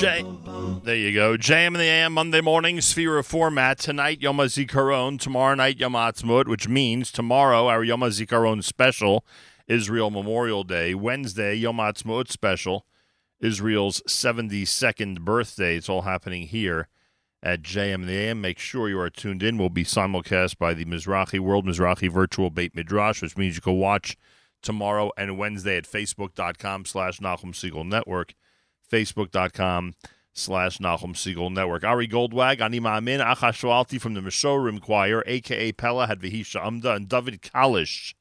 [SPEAKER 5] There you go. JM in the AM Monday morning, Sefira Format. Tonight, Yom HaZikaron. Tomorrow night, Yom HaAtzmaut, which means tomorrow, our Yom HaZikaron special, Israel Memorial Day. Wednesday, Yom HaAtzmaut special, Israel's 72nd birthday. It's all happening here at JM the AM. Make sure you are tuned in. We'll be simulcast by the Mizrachi World Mizrachi Virtual Beit Midrash, which means you can watch tomorrow and Wednesday at facebook.com slash Nachum Segal Network facebook.com slash Nachum Segal Network. Ari Goldwag, Ani Ma'amin, Achashwalti from the Meshorerim Choir, a.k.a. Pella had Vihisha Amda, and David Kalish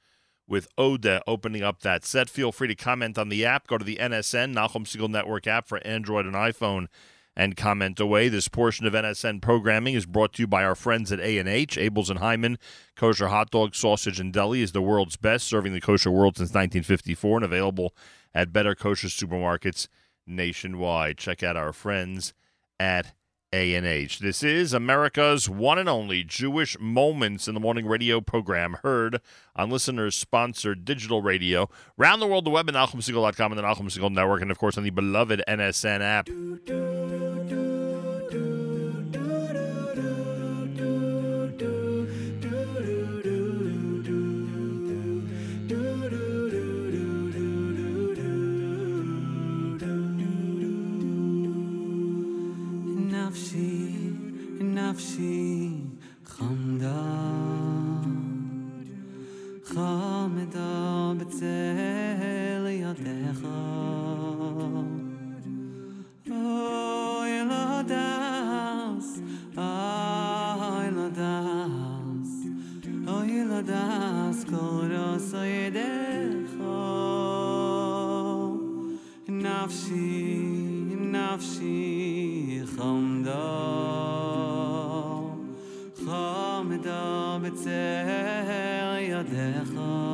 [SPEAKER 5] with Oda opening up that set. Feel free to comment on the app. Go to the NSN, Nachum Segal Network app for Android and iPhone and comment away. This portion of NSN programming is brought to you by our friends at A&H. Abeles and Heymann Kosher Hot Dog, Sausage, and Deli is the world's best, serving the kosher world since 1954 and available at better kosher supermarkets nationwide. Check out our friends at A&H. This is America's one and only Jewish Moments in the Morning radio program, heard on listeners-sponsored digital radio, round the world, the web, and NachumSegal.com and the Nachum Segal Network, and of course on the beloved NSN app.
[SPEAKER 17] Do, do, do, נפשי חמדה חמדה בצל ידיך אוי לדס, אוי לדס אוי לדס כל ראש ידיך נפשי, נפשי חמדה חמדה
[SPEAKER 21] בצער ידך.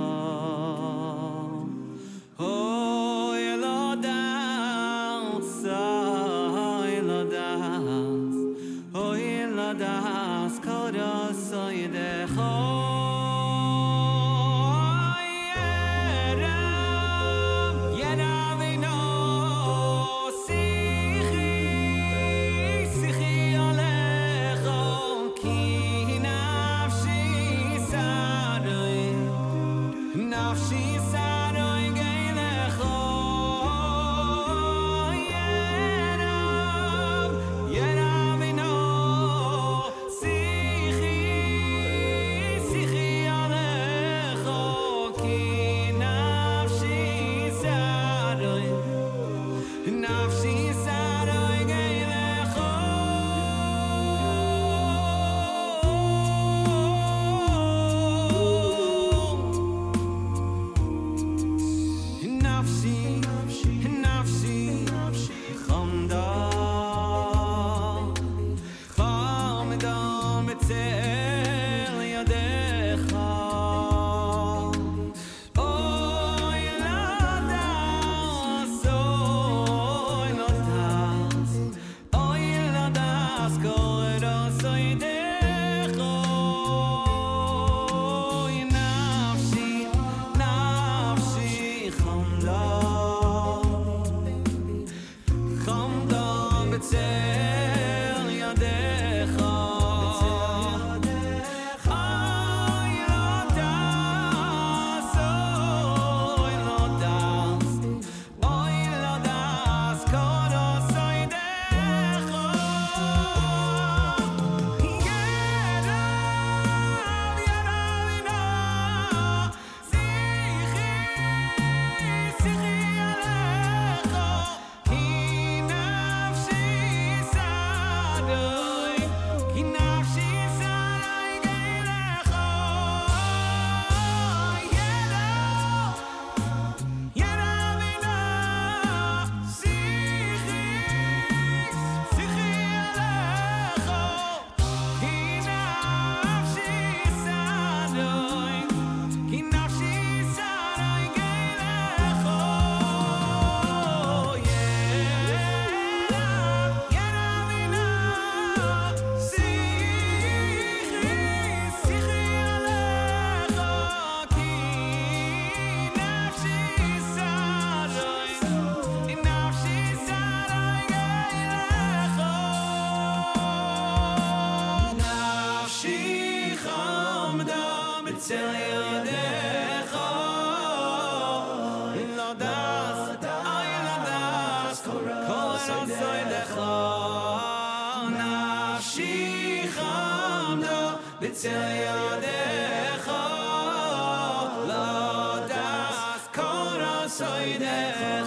[SPEAKER 21] די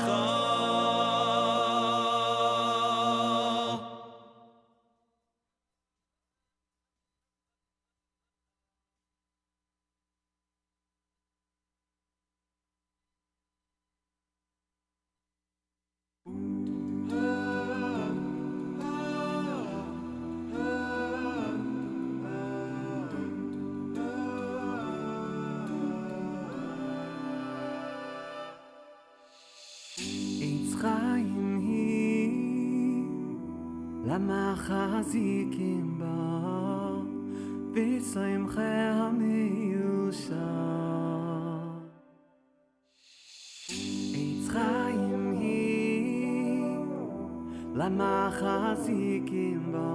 [SPEAKER 21] גאָט azi kimba disoym khar meusa ichraym hi la ma khazi kimba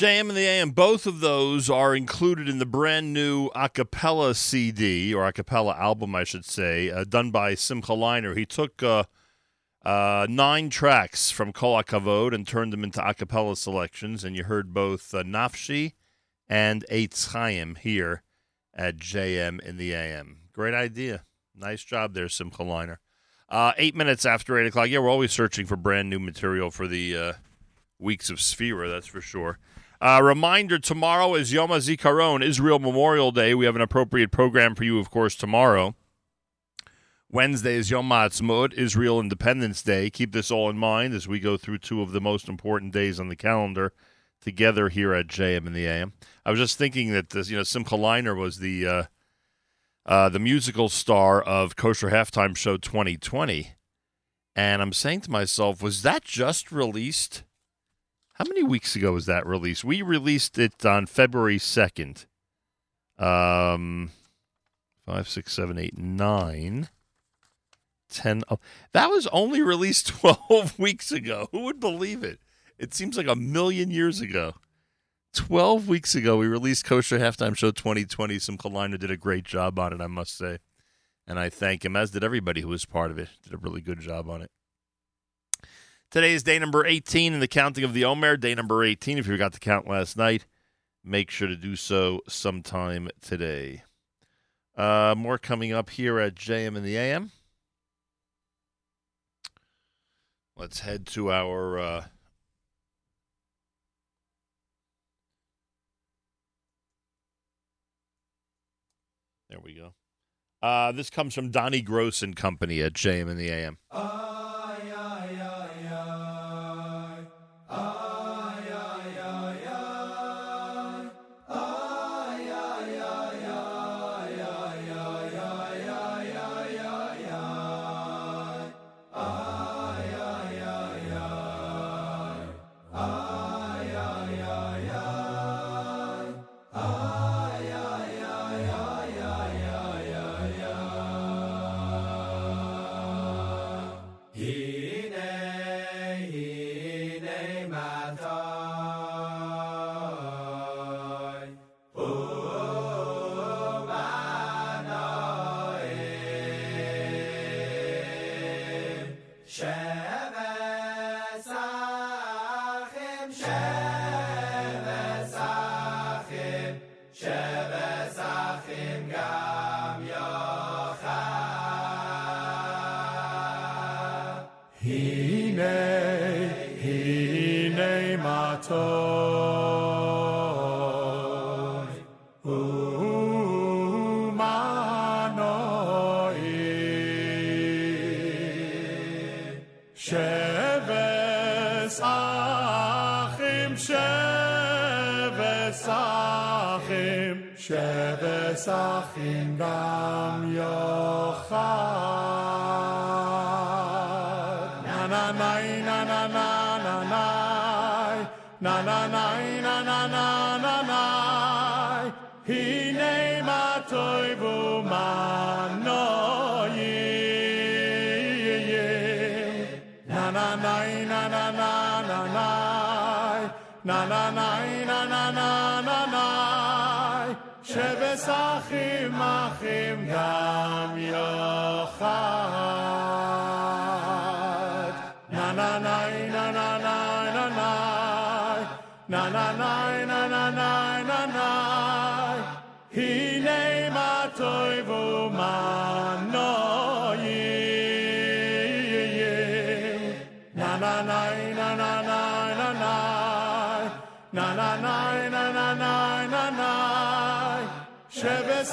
[SPEAKER 5] JM in the AM, both of those are included in the brand new a cappella CD, or a cappella album, I should say, uh, done by Simcha Leiner. He took uh, uh, nine tracks from Kol HaKavod and turned them into a cappella selections, and you heard both uh, Nafshi and Eitz Chaim here at JM in the AM. Great idea. Nice job there, Simcha Leiner. Uh, eight minutes after 8 o'clock. Yeah, we're always searching for brand new material for the uh, weeks of Sefira, that's for sure. Uh, reminder tomorrow is Yom HaZikaron, Israel Memorial Day. We have an appropriate program for you, of course, tomorrow. Wednesday is Yom Ha'atzmaut, Israel Independence Day. Keep this all in mind as we go through two of the most important days on the calendar together here at JM in the AM. I was just thinking that this, you know, Simcha Leiner was the uh, uh, the musical star of Kosher Halftime Show 2020, and I'm saying to myself, was that just released? How many weeks ago was that released? We released it on February 2nd. Um, five, six, seven, eight, nine, ten. Oh, that was only (laughs) released 12 (laughs) weeks ago. Who would believe it? It seems like a million years ago. 12 weeks ago, we released Kosher Halftime Show 2020. Some Leiner did a great job on it, I must say. And I thank him, as did everybody who was part of it. Did a really good job on it. Today is day number 18 in the counting of the Omer, day number 18. If you forgot to count last night, make sure to do so sometime today. Uh, more coming up here at JM in the AM. Let's head to our. Uh, there we go. Uh, this comes from Donnie Gross and Company at JM in the AM.
[SPEAKER 22] Uh... Asim Ram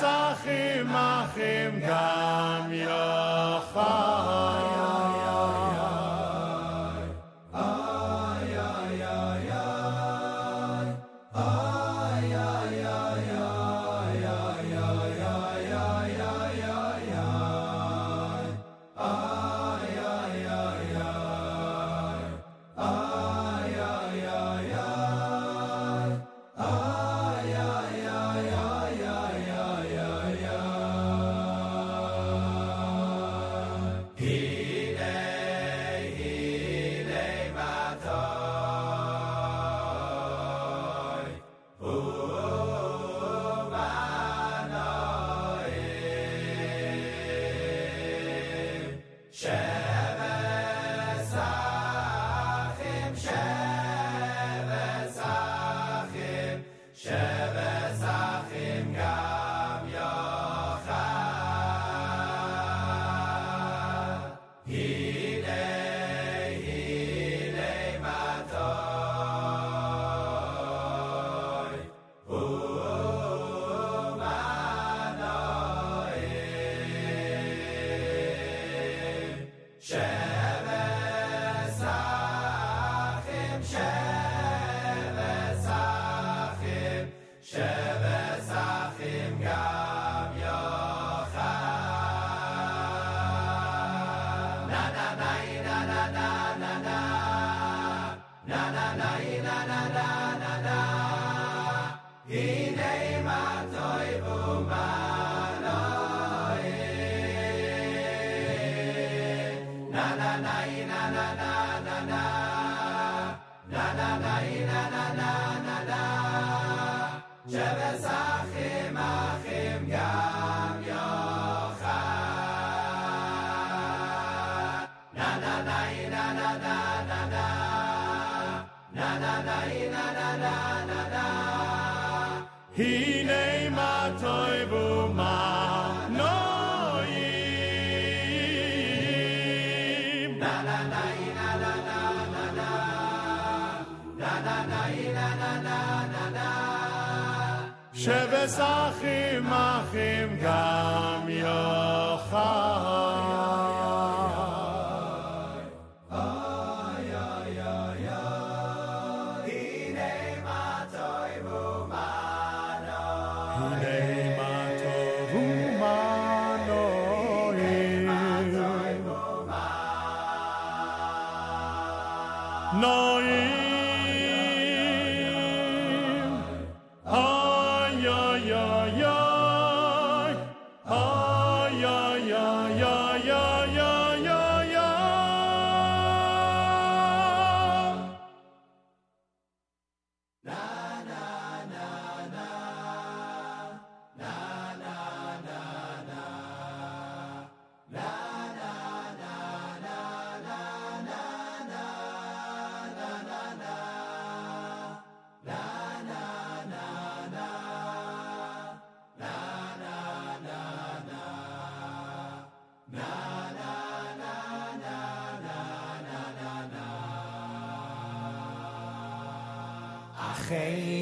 [SPEAKER 22] אחים אחים גם יאכל
[SPEAKER 19] geen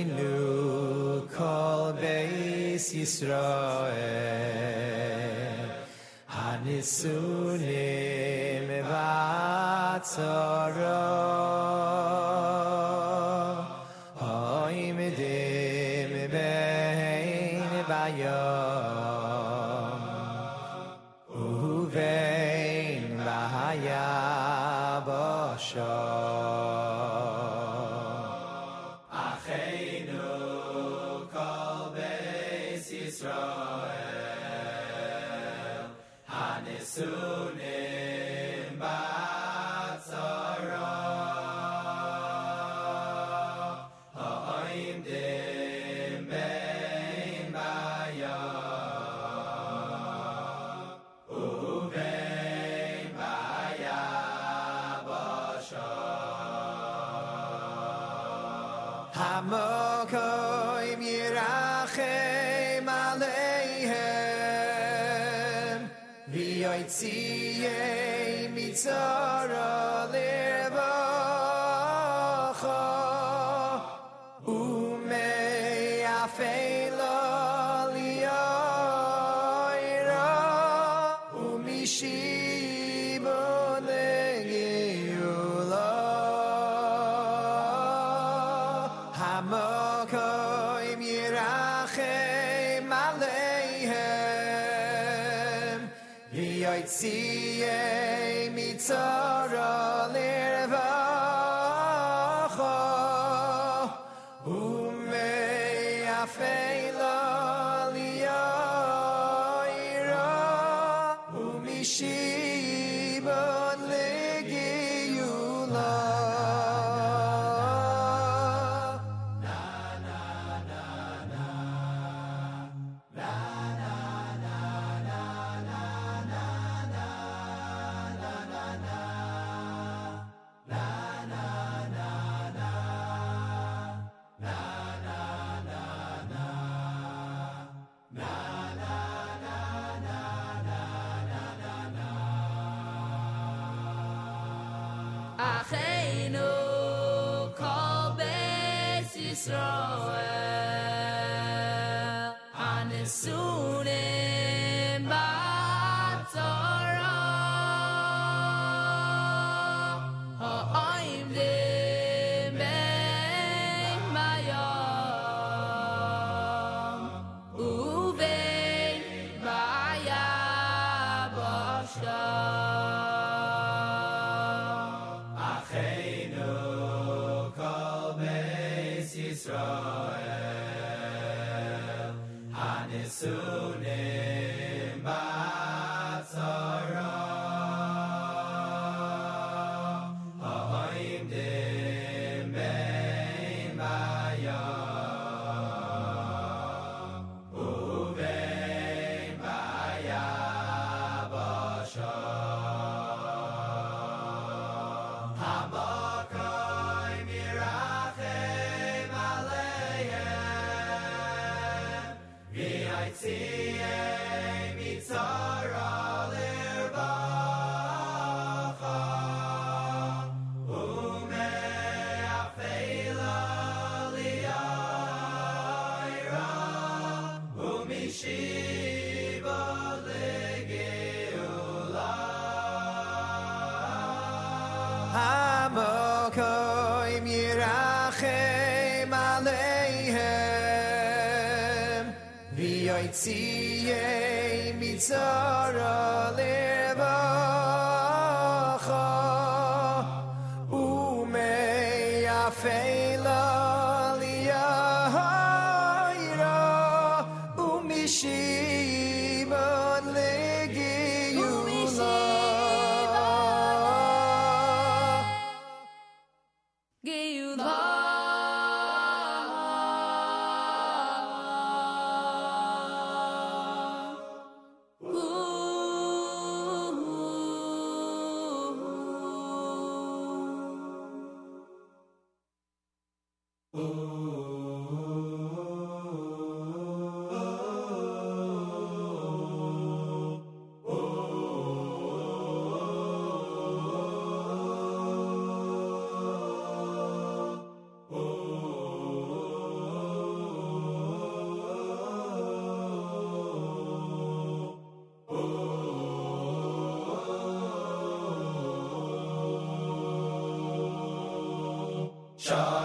[SPEAKER 23] Shalom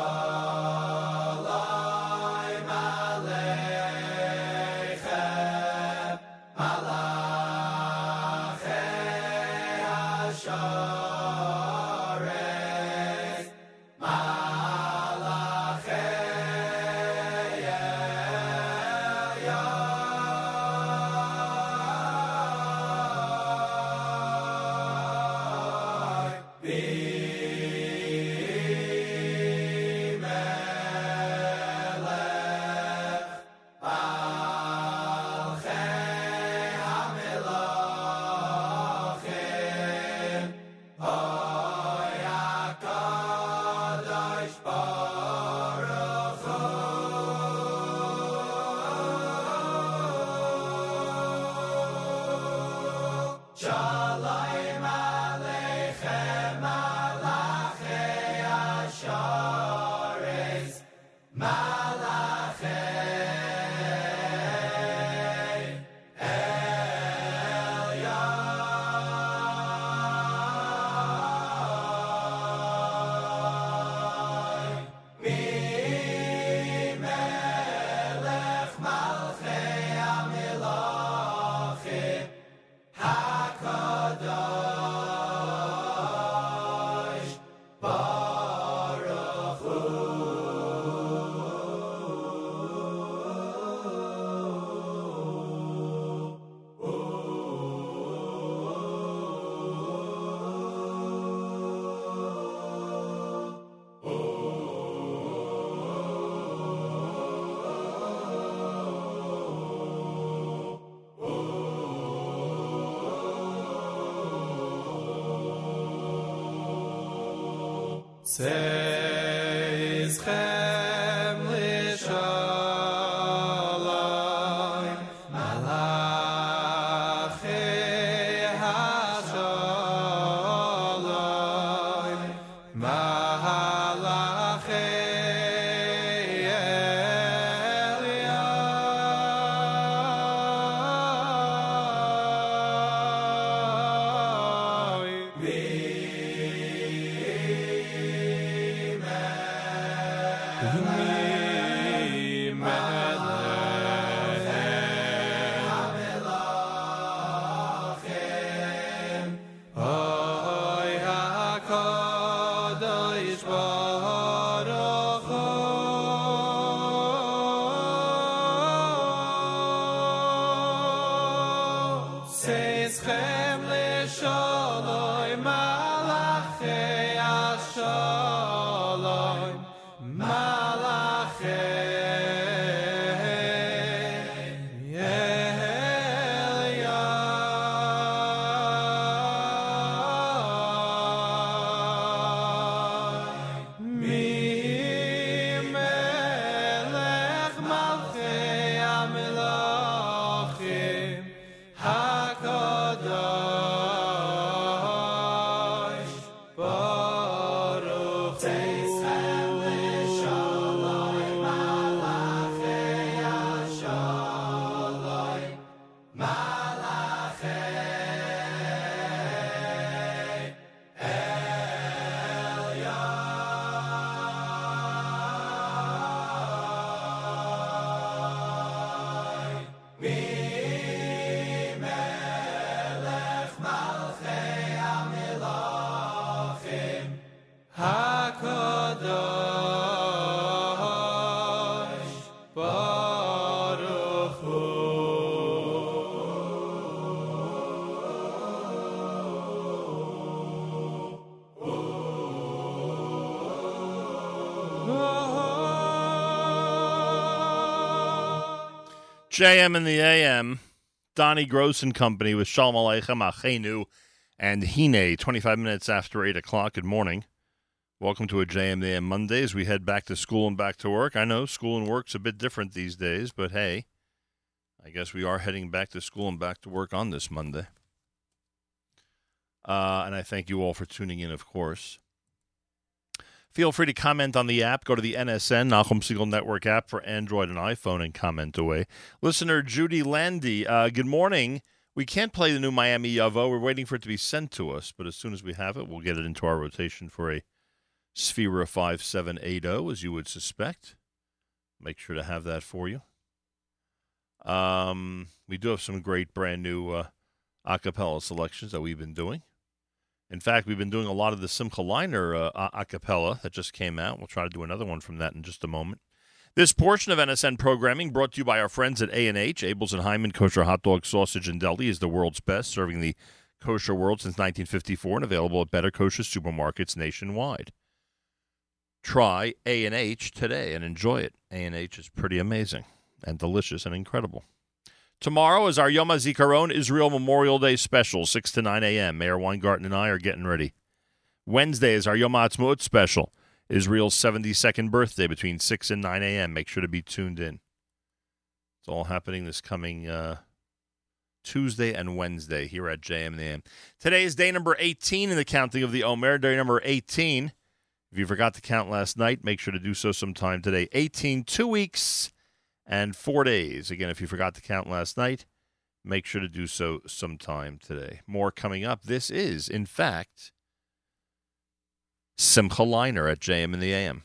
[SPEAKER 24] Seizchem
[SPEAKER 5] JM in the AM, Donnie Gross and Company with Shalom Aleichem Achenu and Hine, 25 minutes after 8 o'clock. Good morning. Welcome to a JM the AM Monday as we head back to school and back to work. I know school and work's a bit different these days, but hey, I guess we are heading back to school and back to work on this Monday. Uh, and I thank you all for tuning in, of course. Feel free to comment on the app. Go to the NSN, Nachum Segal Network app for Android and iPhone and comment away. Listener Judy Landy, uh, good morning. We can't play the new Miami Yavo. We're waiting for it to be sent to us, but as soon as we have it, we'll get it into our rotation for a Sefira 5780, as you would suspect. Make sure to have that for you. Um, we do have some great brand new uh, a cappella selections that we've been doing. In fact, we've been doing a lot of the Simcha Leiner uh, a cappella that just came out. We'll try to do another one from that in just a moment. This portion of NSN programming brought to you by our friends at A&H. Abeles and Heymann Kosher Hot Dog Sausage and Deli is the world's best, serving the kosher world since 1954 and available at better kosher supermarkets nationwide. Try A&H today and enjoy it. A&H is pretty amazing and delicious and incredible. Tomorrow is our Yom HaZikaron Israel Memorial Day special, 6 to 9 a.m. Meir Weingarten and I are getting ready. Wednesday is our Yom HaAtzmaut special, Israel's 72nd birthday between 6 and 9 a.m. Make sure to be tuned in. It's all happening this coming uh,
[SPEAKER 21] Tuesday and Wednesday here at JM in the AM. Today is day number 18 in the counting of the Omer, day number 18. If you forgot to count last night, make sure to do so sometime today. 18, two weeks and four days. Again, if you forgot to count last night, make sure to do so sometime today. More coming up. This is, in fact, Simcha Leiner at JM in the AM.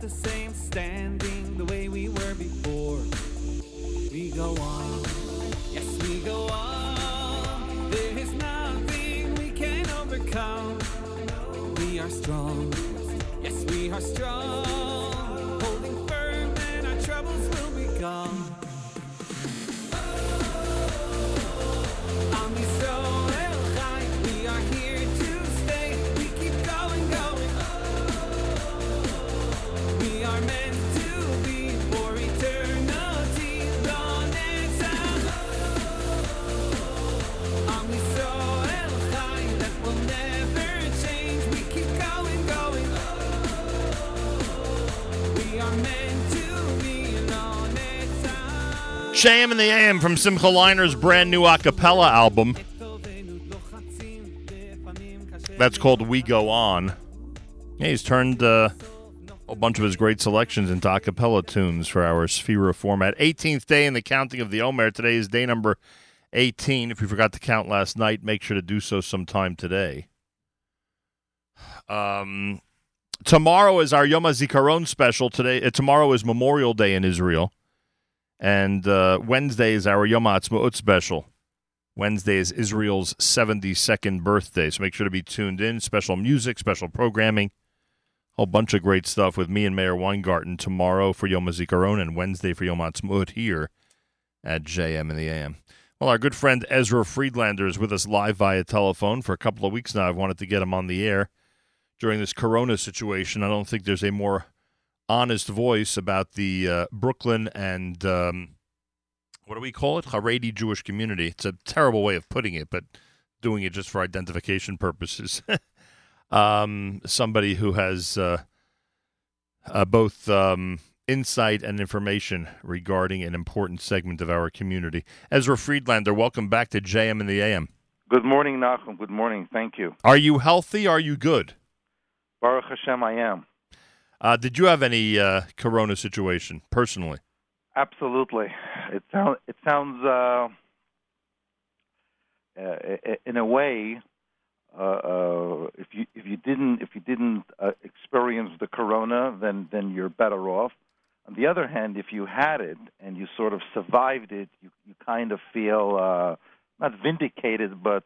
[SPEAKER 25] the
[SPEAKER 4] say.
[SPEAKER 5] Sham and the AM from Simcha Leiner's brand new a cappella album. That's called We Go On. Yeah, he's turned uh, a bunch of his great selections into a cappella tunes for our Sefira format. 18th day in the counting of the Omer. Today is day number 18. If you forgot to count last night, make sure to do so sometime today. Um, tomorrow is our Yom HaZikaron special. Today, uh, tomorrow is Memorial Day in Israel. And uh, Wednesday is our Yom HaAtzmaut special. Wednesday is Israel's 72nd birthday. So make sure to be tuned in. Special music, special programming, a whole bunch of great stuff with me and Meir Weingarten tomorrow for Yom HaZikaron and Wednesday for Yom HaAtzmaut here at JM in the AM. Well, our good friend Ezra Friedlander is with us live via telephone. For a couple of weeks now, I've wanted to get him on the air during this corona situation. I don't think there's a more honest voice about the uh, Brooklyn and um, what do we call it? Haredi Jewish community. It's a terrible way of putting it, but doing it just for identification purposes. (laughs) um, somebody who has uh, uh, both um, insight and information regarding an important segment of our community. Ezra Friedlander, welcome back to JM in the AM.
[SPEAKER 26] Good morning, Nachum. Good morning. Thank you.
[SPEAKER 5] Are you healthy? Are you good?
[SPEAKER 26] Baruch Hashem, I am.
[SPEAKER 5] Uh, did you have any uh, corona situation personally?
[SPEAKER 26] Absolutely. It sounds. It sounds. Uh, uh, in a way, uh, uh, if you if you didn't if you didn't experience the corona, then then you're better off. On the other hand, if you had it and you sort of survived it, you you kind of feel not vindicated, but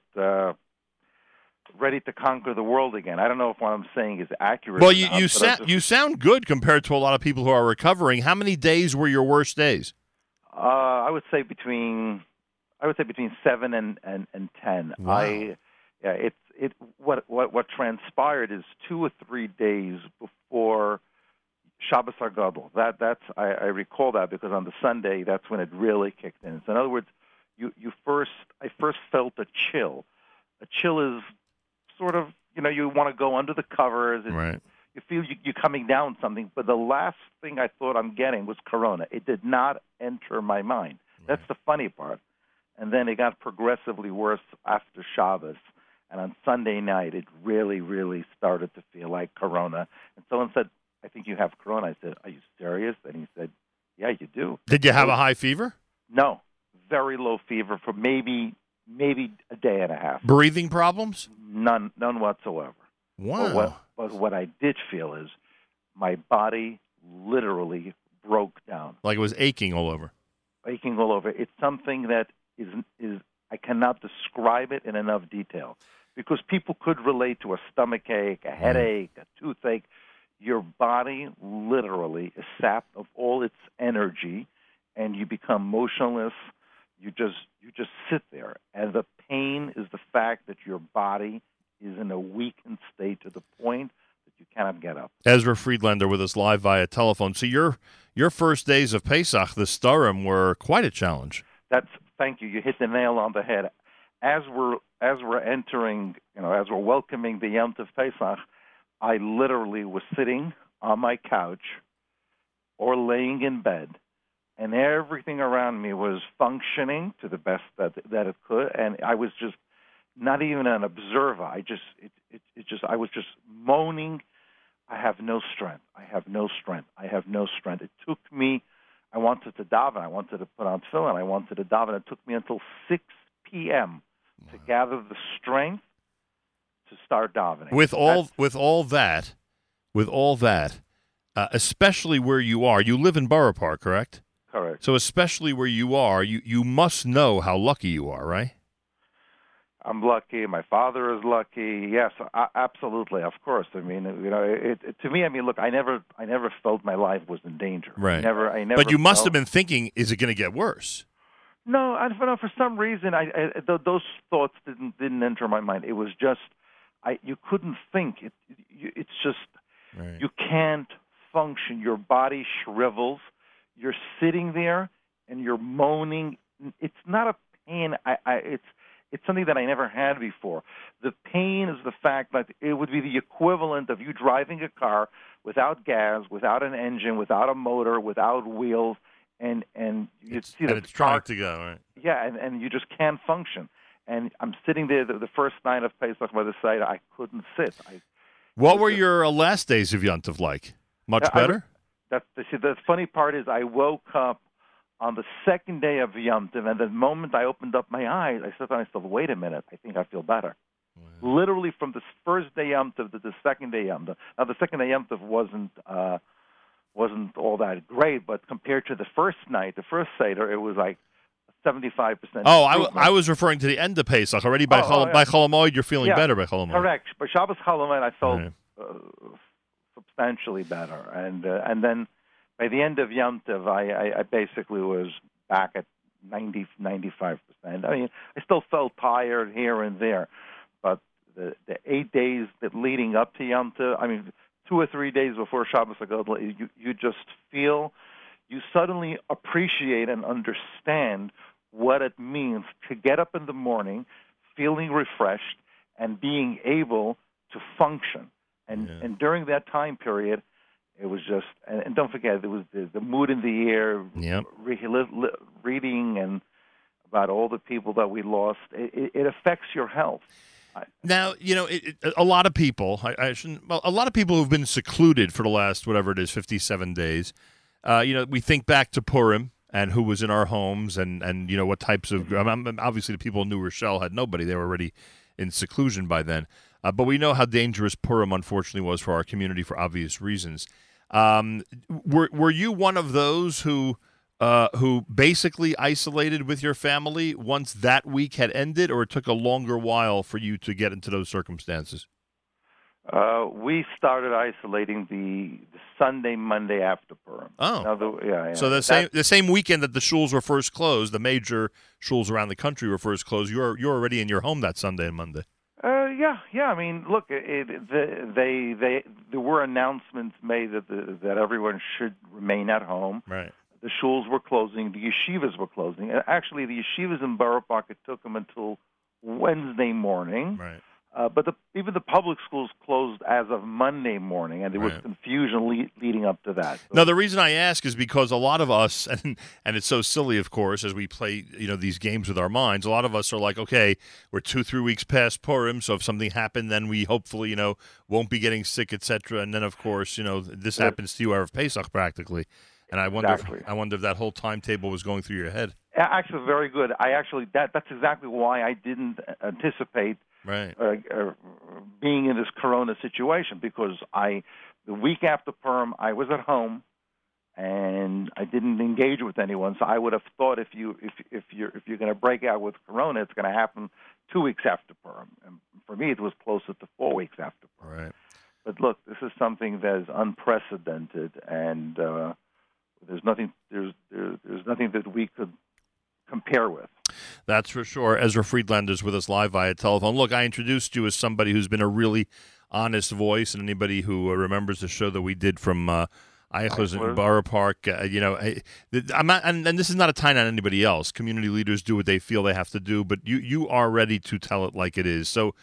[SPEAKER 26] ready to conquer the world again. I don't know if what I'm saying is accurate.
[SPEAKER 5] Well, you you, sa-
[SPEAKER 26] just-
[SPEAKER 5] you sound good compared to a lot of people who are recovering. How many days were your worst days?
[SPEAKER 26] Uh, I would say between I would say between seven and and, and ten.
[SPEAKER 5] Wow.
[SPEAKER 26] I yeah, it's it what what what transpired is two or three days before Shabbos Hagadol. That that's I, I recall that because on the Sunday that's when it really kicked in. So in other words, you you first I first felt a chill. A chill is sort of you know you want to go under the covers. It's,
[SPEAKER 5] Right.
[SPEAKER 26] you feel you, you're coming down something. But the last thing I thought I'm getting was Corona. It did not enter my mind. That's the funny part. And then it got progressively worse after Shabbos. And on Sunday night, it really, really started to feel like Corona. And someone said, I think you have Corona. I said, Are you serious? And he said, Yeah, you do.
[SPEAKER 5] Did you have a high fever?
[SPEAKER 26] No, very low fever for maybe maybe a day and a half.
[SPEAKER 5] Breathing problems?
[SPEAKER 26] None, none whatsoever.
[SPEAKER 5] Wow.
[SPEAKER 26] But what, but what I did feel is my body literally broke down,
[SPEAKER 5] Like it was aching all over.
[SPEAKER 26] aching all over. It's something that is is I cannot describe it in enough detail because people could relate to a stomach ache, a headache, a toothache. Your body literally is sapped of all its energy, and you become motionless. You just you just sit there, and the pain is the fact that your body is in a weakened state to the point that you cannot get up.
[SPEAKER 5] Ezra Friedlander with us live via telephone. So your your first days of Pesach, the Sedarim, were quite a challenge.
[SPEAKER 26] That's thank you. You hit the nail on the head. As we're as we're entering, you know, as we're welcoming the Yom Tov Pesach, I literally was sitting on my couch or laying in bed, and everything around me was functioning to the best that that it could, and I was just not even an observer. I just it it, it just I was just moaning. I have no strength. I have no strength. I have no strength. It took me. I wanted to daven. I wanted to put on tefillin. I wanted to daven. It took me until 6 p.m. to gather the strength to start davening.
[SPEAKER 5] With all with all that, with all that, uh, especially where you are, you live in Borough Park, correct?
[SPEAKER 26] Correct.
[SPEAKER 5] So especially where you are, you you must know how lucky you are, right?
[SPEAKER 26] I'm lucky. My father is lucky. Yes, a- absolutely, of course. I mean, you know, it, it, to me, I mean, look, I never, I never felt my life was in danger. I
[SPEAKER 5] Right.
[SPEAKER 26] never, I never.
[SPEAKER 5] But you must
[SPEAKER 26] felt-
[SPEAKER 5] have been thinking, is it going to get worse?
[SPEAKER 26] No, I don't know. For some reason, I, I th- those thoughts didn't didn't enter my mind. It was just, I you couldn't think. It, you, it's just you can't function. Your body shrivels. You're sitting there and you're moaning. It's not a pain. I, I it's it's something that I never had before. The pain is the fact that it would be the equivalent of you driving a car without gas, without an engine, without a motor, without wheels, and and you see
[SPEAKER 5] and
[SPEAKER 26] the
[SPEAKER 5] it's trying to go, right?
[SPEAKER 26] yeah, and, and you just can't function. And I'm sitting there the, the first night of Pesach by the side. I couldn't sit. I,
[SPEAKER 5] What were your last days of Yontif like? Much
[SPEAKER 26] I- I-
[SPEAKER 5] better?
[SPEAKER 26] That see, the funny part is, I woke up on the second day of Yom Tov, and the moment I opened up my eyes, I said to myself, "Wait a minute, I think I feel better." Literally from the first day Yom Tov to the second day Yom Tov. Now the second day Yom Tov wasn't uh, wasn't all that great, but compared to the first night, the first seder, it was like seventy five percent.
[SPEAKER 5] Oh, I, w- I was referring to the end of Pesach. Already by
[SPEAKER 26] Oh,
[SPEAKER 5] Chol-
[SPEAKER 26] oh, yeah.
[SPEAKER 5] by Chol Hamoed, you're feeling
[SPEAKER 26] Yeah,
[SPEAKER 5] better by Chol Hamoed.
[SPEAKER 26] Correct. But Shabbos Chol Hamoed, I felt
[SPEAKER 5] Right.
[SPEAKER 26] uh, substantially better, and uh, and then by the end of Yom Tov, I, I, I basically was back at 90, 95 percent. I mean, I still felt tired here and there, but the the eight days that leading up to Yom Tov, I mean, two or three days before Shabbos Hagadol, you you just feel, you suddenly appreciate and understand what it means to get up in the morning feeling refreshed and being able to function. And and during that time period, it was just and, and don't forget there was the, the mood in the air,
[SPEAKER 5] Yep.
[SPEAKER 26] re- li- li- reading and about all the people that we lost. It, it, it affects your health.
[SPEAKER 5] Now, you know, it, it, a lot of people, I, I shouldn't, well, a lot of people who've been secluded for the last, whatever it is, 57 days, uh, you know, we think back to Purim and who was in our homes and, and you know, what types of, I mean, obviously the people in New Rochelle had nobody. They were already in seclusion by then. Uh, but we know how dangerous Purim, unfortunately, was for our community for obvious reasons. Um, were, were you one of those who, uh, who basically isolated with your family once that week had ended, or it took a longer while for you to get into those circumstances?
[SPEAKER 26] Uh, we started isolating the, the Sunday, Monday after Purim.
[SPEAKER 5] Oh.
[SPEAKER 26] The, yeah, yeah.
[SPEAKER 5] So the same the same weekend that the schools were first closed, the major schools around the country were first closed. You're you're already in your home that Sunday and Monday.
[SPEAKER 26] Uh, yeah, yeah. I mean, look, it, it, the, they they there were announcements made that the, that everyone should remain at home.
[SPEAKER 5] Right.
[SPEAKER 26] The shuls were closing. The yeshivas were closing. And actually, the yeshivas in Borough Park it took them until Wednesday morning.
[SPEAKER 5] Right.
[SPEAKER 26] Uh, but the, even the public schools closed as of Monday morning, and there was confusion le- leading up to that.
[SPEAKER 5] Now the reason I ask is because a lot of us, (laughs) and and it's so silly, of course, as we play you know these games with our minds. A lot of us are like, okay, we're two three weeks past Purim, so if something happened, then we hopefully you know won't be getting sick, etc. And then of course you know this happens to you Erev Pesach practically. And I wonder,
[SPEAKER 26] Exactly.
[SPEAKER 5] if, I wonder if that whole timetable was going through your head.
[SPEAKER 26] Actually, very good. I actually that that's exactly why I didn't anticipate
[SPEAKER 5] Right.
[SPEAKER 26] uh, uh, being in this Corona situation because I the week after Purim I was at home and I didn't engage with anyone. So I would have thought if you if if you're if you're going to break out with Corona, it's going to happen two weeks after Purim. And for me, it was closer to four weeks after. Purim.
[SPEAKER 5] Right.
[SPEAKER 26] But look, this is something that is unprecedented, and uh, there's nothing there's there, there's nothing that we could compare with.
[SPEAKER 5] That's for sure. Ezra Friedlander is with us live via telephone. Look, I introduced you as somebody who's been a really honest voice, and anybody who uh, remembers the show that we did from uh, Eichler's in Borough Park, uh, you know, I, I'm not, and, and this is not a time on anybody else. Community leaders do what they feel they have to do, but you you are ready to tell it like it is. So.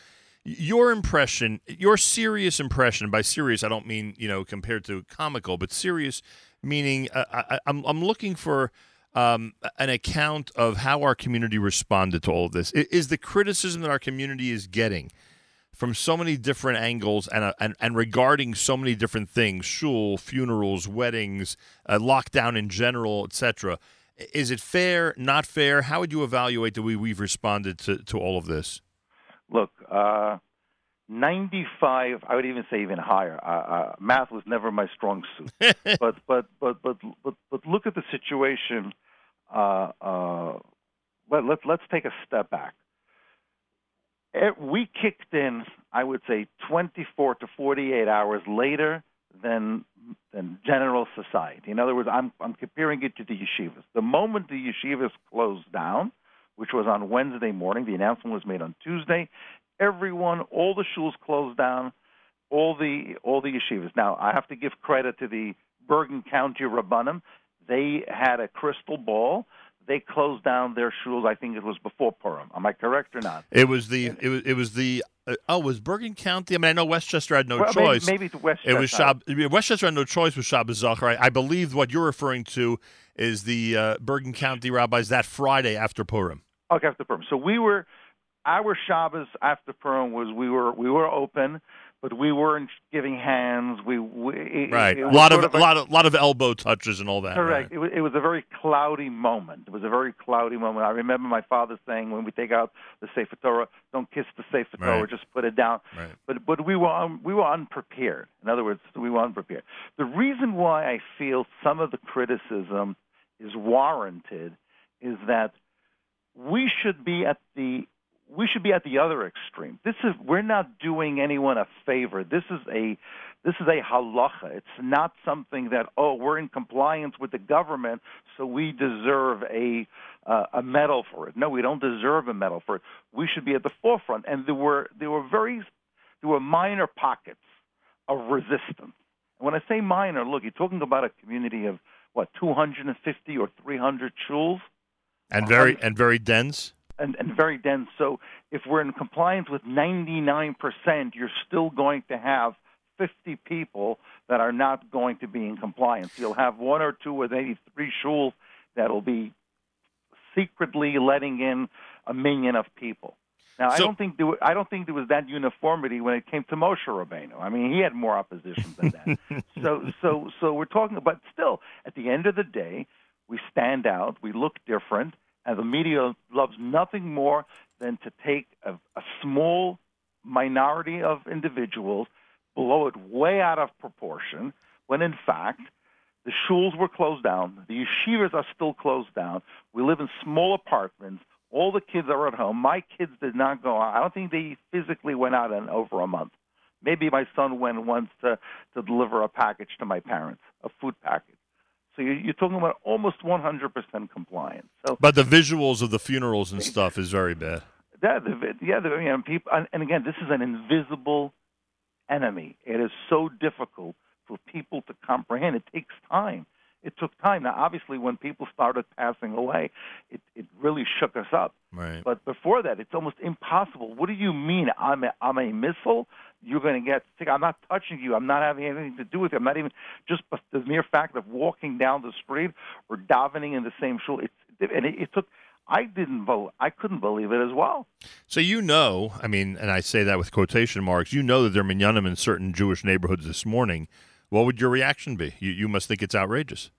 [SPEAKER 5] Your impression, your serious impression, by serious I don't mean you know compared to comical, but serious meaning uh, I, I'm I'm looking for um, an account of how our community responded to all of this. Is the criticism that our community is getting from so many different angles and uh, and, and regarding so many different things, shul, funerals, weddings, uh, lockdown in general, etc. Is it fair? Not fair? How would you evaluate the way we've responded to, to all of this?
[SPEAKER 26] Look, uh, 95. I would even say even higher. Uh, uh, math was never my strong suit. (laughs) but but but but but but look at the situation. Uh, uh, but let, let let's take a step back. Eh, We kicked in, I would say, 24 to 48 hours later than than general society. In other words, I'm I'm comparing it to the yeshivas. The moment the yeshivas closed down, which was on Wednesday morning, the announcement was made on Tuesday. Everyone, all the shuls closed down, all the all the yeshivas. Now, I have to give credit to the Bergen County Rabbanim. They had a crystal ball. They closed down their shuls. I think it was before Purim. Am I correct or not?
[SPEAKER 5] It was the it was it was the uh, oh was Bergen County. I mean, I know Westchester had no
[SPEAKER 26] Well, maybe-
[SPEAKER 5] choice.
[SPEAKER 26] maybe it's
[SPEAKER 5] It was
[SPEAKER 26] Westchester.
[SPEAKER 5] Shab, Westchester had no choice with Shabbos Zachor. I, I believe what you're referring to is the uh, Bergen County rabbis that Friday after Purim.
[SPEAKER 26] Okay, after Purim. So we were our Shabbos after Purim was we were we were open, but we weren't giving hands. We, we
[SPEAKER 5] Right,
[SPEAKER 26] it
[SPEAKER 5] a lot of
[SPEAKER 26] sort
[SPEAKER 5] a lot of lot of elbow touches and all that.
[SPEAKER 26] Correct.
[SPEAKER 5] right.
[SPEAKER 26] It, was, it was a very cloudy moment. It was a very cloudy moment. I remember my father saying, when we take out the Sefer Torah, don't kiss the Sefer Torah,
[SPEAKER 5] Right.
[SPEAKER 26] just put it down.
[SPEAKER 5] Right.
[SPEAKER 26] But but we were un, we were unprepared. In other words, we were unprepared. The reason why I feel some of the criticism is warranted is that we should be at the we should be at the other extreme. This is we're not doing anyone a favor. This is a this is a halacha. It's not something that oh we're in compliance with the government, so we deserve a uh, a medal for it. No, we don't deserve a medal for it. We should be at the forefront. And there were there were very there were minor pockets of resistance. When I say minor, look, you're talking about a community of what 250 or 300 shuls
[SPEAKER 5] and very and very dense.
[SPEAKER 26] And, and very dense. So if we're in compliance with 99%, you're still going to have 50 people that are not going to be in compliance. You'll have one or two or maybe three shuls that'll be secretly letting in a million of people. Now, I don't think there wa- I don't think there was that uniformity when it came to Moshe Rabbeinu. I mean, he had more opposition than that. (laughs) so, so, so we're talking about still. At the end of the day, we stand out, we look different, and the media loves nothing more than to take a, a small minority of individuals, blow it way out of proportion, when in fact the shuls were closed down, the yeshivas are still closed down. We live in small apartments. All the kids are at home. My kids did not go out. I don't think they physically went out in over a month. Maybe my son went once to, to deliver a package to my parents, a food package. So you're, you're talking about almost 100% compliance. So
[SPEAKER 5] But the visuals of the funerals and stuff is very bad.
[SPEAKER 26] yeah, the, yeah, the, you know, people, and, and again, this is an invisible enemy. It is so difficult for people to comprehend. It takes time. It took time. Now, obviously, when people started passing away, it, it really shook us up.
[SPEAKER 5] Right.
[SPEAKER 26] But before that, it's almost impossible. What do you mean? I'm a, I'm a missile. You're going to get sick. I'm not touching you. I'm not having anything to do with you. I'm not even just the mere fact of walking down the street or davening in the same shul. It's and it, it took. I didn't vote. I couldn't believe it as well.
[SPEAKER 5] So you know, I mean, and I say that with quotation marks. You know that there are minyanim in certain Jewish neighborhoods this morning. What would your reaction be? You you must think it's outrageous.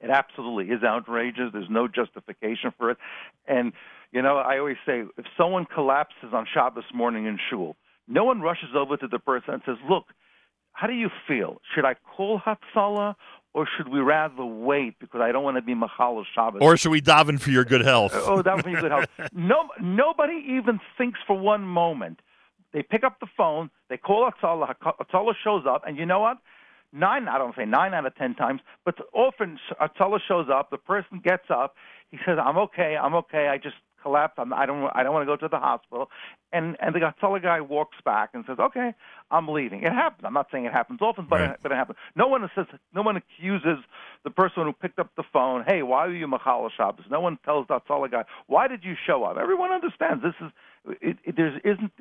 [SPEAKER 26] It absolutely is outrageous. There's no justification for it. And, you know, I always say if someone collapses on Shabbos morning in shul, no one rushes over to the person and says, look, how do you feel? Should I call Hatzalah or should we rather wait because I don't want to be Machal Shabbos?
[SPEAKER 5] Or should we daven for your good health?
[SPEAKER 26] Oh, that would be good health. (laughs) No, nobody even thinks for one moment. They pick up the phone, they call Hatzalah, Hatzalah shows up, and you know what? Nine, I don't say nine out of ten times, but often Hatzalah shows up. The person gets up. He says, "I'm okay. I'm okay. I just collapsed. I'm, I don't. I don't want to go to the hospital." And and the Hatzalah guy walks back and says, "Okay, I'm leaving." It happens. I'm not saying it happens often, but
[SPEAKER 5] Right.
[SPEAKER 26] it, but it happens. No one says. No one accuses the person who picked up the phone. Hey, why are you Machal Shabbos? No one tells the Hatzalah guy, "Why did you show up?" Everyone understands. This is. It, it, there isn't.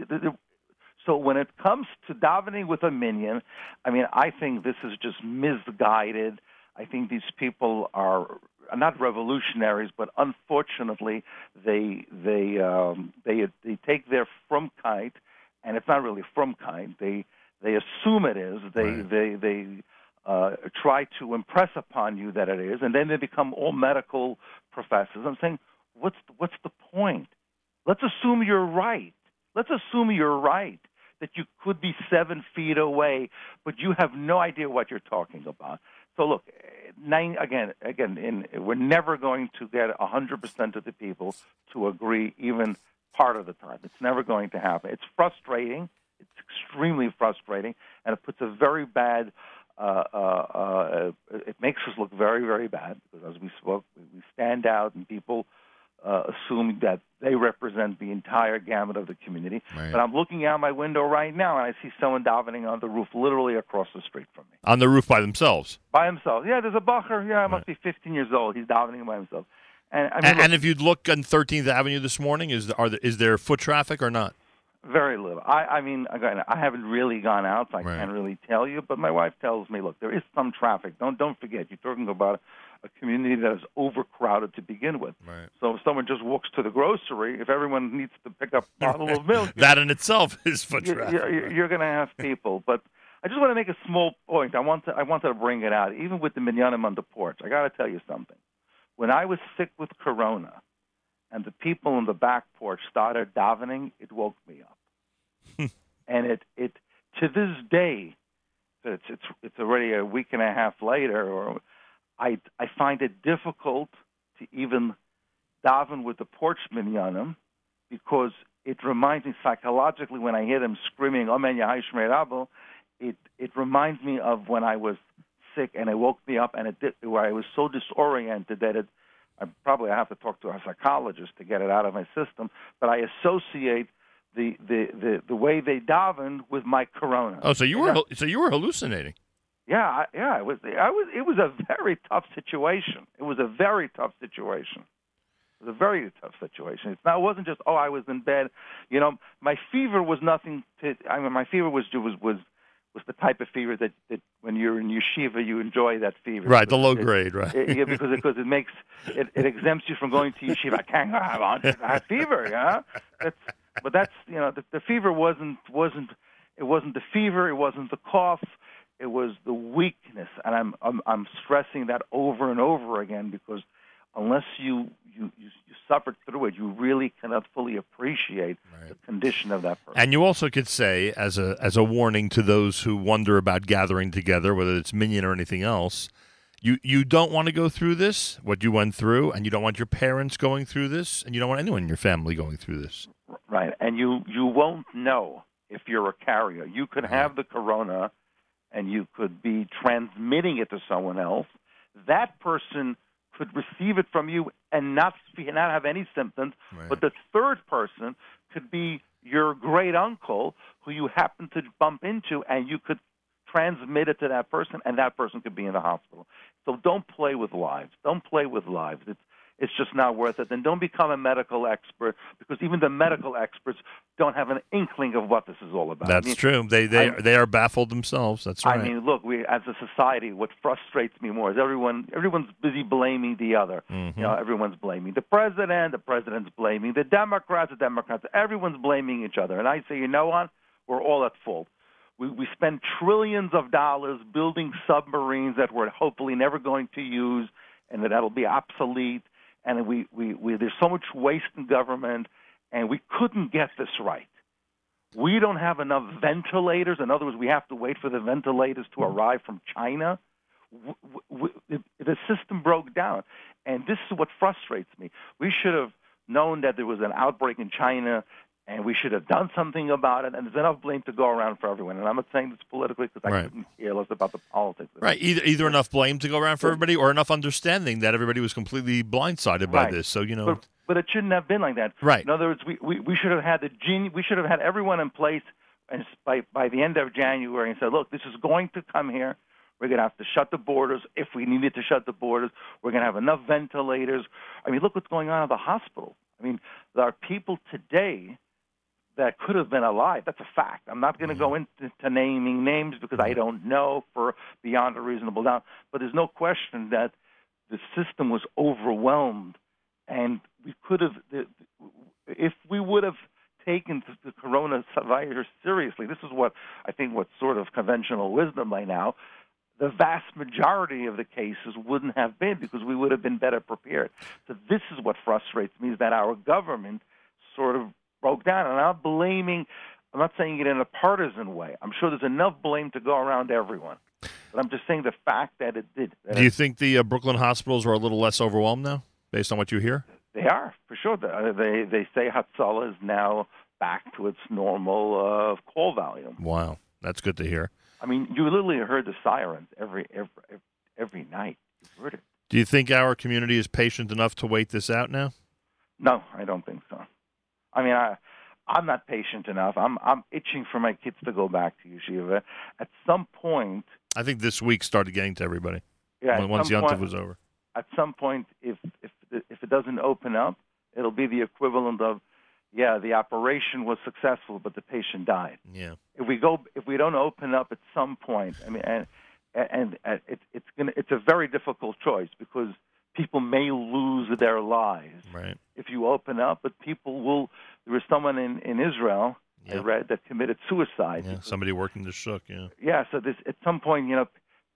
[SPEAKER 26] So when it comes to davening with a minyan, I mean, I think this is just misguided. I think these people are not revolutionaries, but unfortunately, they they um, they they take their from frumkeit, and it's not really frumkeit. They they assume it is. They they they uh, try to impress upon you that it is, and then they become all medical professors. I'm saying, what's what's the point? Let's assume you're right. Let's assume you're right that you could be seven feet away, but you have no idea what you're talking about. So look, nine, again, again, in, we're never going to get 100% of the people to agree even part of the time. It's never going to happen. It's frustrating. It's extremely frustrating, and it puts a very bad. Uh, uh, uh, it makes us look very, very bad because, as we spoke, we stand out, and people uh, assume that they represent the entire gamut of the community.
[SPEAKER 5] Right.
[SPEAKER 26] But I'm looking out my window right now, and I see someone davening on the roof, literally across the street from me,
[SPEAKER 5] On the roof by themselves.
[SPEAKER 26] by themselves. Yeah, there's a bacher. Yeah, I must be 15 years old. He's davening by himself. And I mean,
[SPEAKER 5] and,
[SPEAKER 26] look,
[SPEAKER 5] and if you'd look on 13th Avenue this morning, is are there, is there foot traffic or not?
[SPEAKER 26] Very little. I, I mean, again, I haven't really gone out, so I can't really tell you. But my wife tells me, look, there is some traffic. Don't don't forget, you're talking about a community that is overcrowded to begin with.
[SPEAKER 5] Right.
[SPEAKER 26] So if someone just walks to the grocery, if everyone needs to pick up a bottle of milk, (laughs)
[SPEAKER 5] That in itself is foot traffic.
[SPEAKER 26] you're, you're going to have people. But I just want to make a small point. I want to I wanted to bring it out, even with the minyanim on the porch. I got to tell you something. When I was sick with corona, and the people on the back porch started davening, it woke me up. (laughs) and it it to this day, it's it's it's already a week and a half later, or I I find it difficult to even daven with the porch minyanim because it reminds me psychologically when I hear them screaming "Amen Yahai Shmei Rabbo," it it reminds me of when I was sick and it woke me up and it did where I was so disoriented that it I probably I have to talk to a psychologist to get it out of my system, but I associate the the the, the way they daven with my corona.
[SPEAKER 5] Oh, so you were so you were hallucinating.
[SPEAKER 26] Yeah, I, yeah, it was. I was. It was a very tough situation. It was a very tough situation. It was a very tough situation. It's not. It wasn't just. Oh, I was in bed. You know, my fever was nothing to. I mean, my fever was was was was the type of fever that that when you're in yeshiva you enjoy that fever.
[SPEAKER 5] Right, the low
[SPEAKER 26] it-
[SPEAKER 5] grade, right.
[SPEAKER 26] it- yeah, because because it makes it, it exempts you from going to yeshiva. I can't have on I have fever. Yeah, that's. But that's you know the, the fever wasn't wasn't it wasn't the fever. It wasn't the cough it was the weakness and I'm, I'm i'm stressing that over and over again because unless you you you, you suffered through it you really cannot fully appreciate the condition of that person.
[SPEAKER 5] And you also could say, as a as a warning to those who wonder about gathering together, whether it's minyan or anything else, you you don't want to go through this, what you went through, and you don't want your parents going through this, and you don't want anyone in your family going through this.
[SPEAKER 26] right. And you you won't know if you're a carrier. You could uh-huh. have the corona and you could be transmitting it to someone else that person could receive it from you and not not have any symptoms. But the third person could be your great uncle who you happen to bump into and you could transmit it to that person and that person could be in the hospital. So don't play with lives. Don't play with lives. It's it's just not worth it. And don't become a medical expert because even the medical experts don't have an inkling of what this is all about. I
[SPEAKER 5] That's
[SPEAKER 26] mean,
[SPEAKER 5] true. They they
[SPEAKER 26] I-
[SPEAKER 5] they are baffled themselves. That's right.
[SPEAKER 26] I mean, look, we as a society, what frustrates me more is everyone everyone's busy blaming the other.
[SPEAKER 5] Mhm.
[SPEAKER 26] You know, everyone's blaming the president, the president's blaming the Democrats, the Democrats. Everyone's blaming each other, and I say, you know what? We're all at fault. We we spend trillions of dollars building submarines that we're hopefully never going to use, and that that'll be obsolete. And we, we, we there's so much waste in government, and we couldn't get this right. We don't have enough ventilators. In other words, we have to wait for the ventilators to mm-hmm. arrive from China. W- w- w- the system broke down, and this is what frustrates me. We should have known that there was an outbreak in China, and we should have done something about it. And there's enough blame to go around for everyone. And I'm not saying this politically because I
[SPEAKER 5] Right.
[SPEAKER 26] couldn't care less about the politics.
[SPEAKER 5] Right. Either either enough blame to go around for everybody, or enough understanding that everybody was completely blindsided by
[SPEAKER 26] Right.
[SPEAKER 5] this. So you know,
[SPEAKER 26] But, but it shouldn't have been like that.
[SPEAKER 5] Right.
[SPEAKER 26] In other words, we, we, we should have had the gen- we should have had everyone in place and by by the end of January and said, look, this is going to come here. We're going to have to shut the borders if we needed to shut the borders. We're going to have enough ventilators. I mean, look what's going on at the hospital. I mean, there are people today that could have been alive. That's a fact. I'm not going to go mm-hmm. into to naming names because I mm-hmm. don't know for beyond a reasonable doubt. But there's no question that the system was overwhelmed, and we could have, if we would have taken the coronavirus seriously. This is what I think what sort of conventional wisdom by now. The vast majority of the cases wouldn't have been because we would have been better prepared. So this is what frustrates me is that our government sort of broke down. And I'm not blaming, I'm not saying it in a partisan way. I'm sure there's enough blame to go around everyone. But I'm just saying the fact that it did. That
[SPEAKER 5] do you think the uh, Brooklyn hospitals are a little less overwhelmed now, based on what you hear?
[SPEAKER 26] They are for sure. They they, they say Hatzalah is now back to its normal uh, call volume.
[SPEAKER 5] Wow, that's good to hear.
[SPEAKER 26] I mean, you literally heard the sirens every every every night. You heard it.
[SPEAKER 5] Do you think our community is patient enough to wait this out now?
[SPEAKER 26] No, I don't think so. I mean, I I'm not patient enough. I'm I'm itching for my kids to go back to yeshiva. At some point,
[SPEAKER 5] I think this week started getting to everybody.
[SPEAKER 26] Yeah,
[SPEAKER 5] when- once
[SPEAKER 26] some
[SPEAKER 5] Yontif was over.
[SPEAKER 26] at some point, if if if it doesn't open up, it'll be the equivalent of, yeah, the operation was successful, but the patient died.
[SPEAKER 5] Yeah.
[SPEAKER 26] If we go, if we don't open up at some point, I mean, and and, and it's it's gonna it's a very difficult choice because people may lose their lives
[SPEAKER 5] Right.
[SPEAKER 26] if you open up, but people will. There was someone in in Israel I read that committed suicide.
[SPEAKER 5] Yeah. Somebody working the shuk. Yeah.
[SPEAKER 26] Yeah, so this at some point, you know,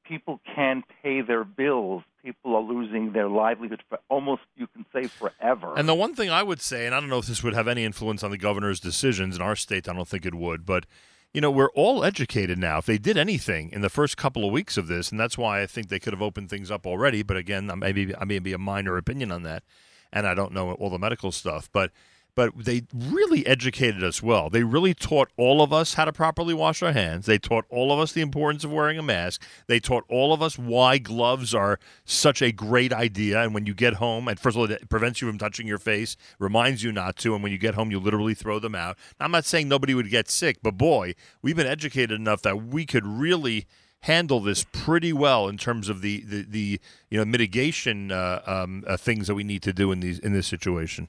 [SPEAKER 26] people can't pay their bills. People are losing their livelihood for almost you can say forever.
[SPEAKER 5] And the one thing I would say, and I don't know if this would have any influence on the governor's decisions in our state, I don't think it would, but you know, we're all educated now. If they did anything in the first couple of weeks of this, and that's why I think they could have opened things up already. But again, I maybe I may be a minor opinion on that, and I don't know all the medical stuff, but but they really educated us well. They really taught all of us how to properly wash our hands. They taught all of us the importance of wearing a mask. They taught all of us why gloves are such a great idea. And when you get home, and first of all, it prevents you from touching your face, reminds you not to. And when you get home, you literally throw them out. I'm not saying nobody would get sick, but boy, we've been educated enough that we could really handle this pretty well in terms of the the, the you know mitigation uh, um, uh, things that we need to do in these in this situation.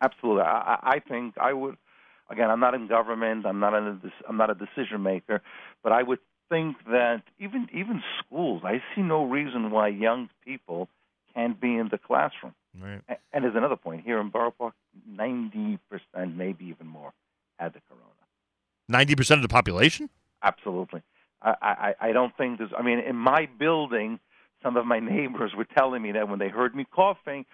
[SPEAKER 26] Absolutely, I, I think I would. Again, I'm not in government. I'm not in a, I'm not a decision maker, but I would think that even even schools, I see no reason why young people can't be in the classroom.
[SPEAKER 5] Right.
[SPEAKER 26] A- And there's another point here in Borough Park: ninety percent, maybe even more, had the corona.
[SPEAKER 5] Ninety percent of the population.
[SPEAKER 26] Absolutely. I, I, I don't think there's. I mean, in my building, some of my (laughs) neighbors were telling me that when they heard me coughing,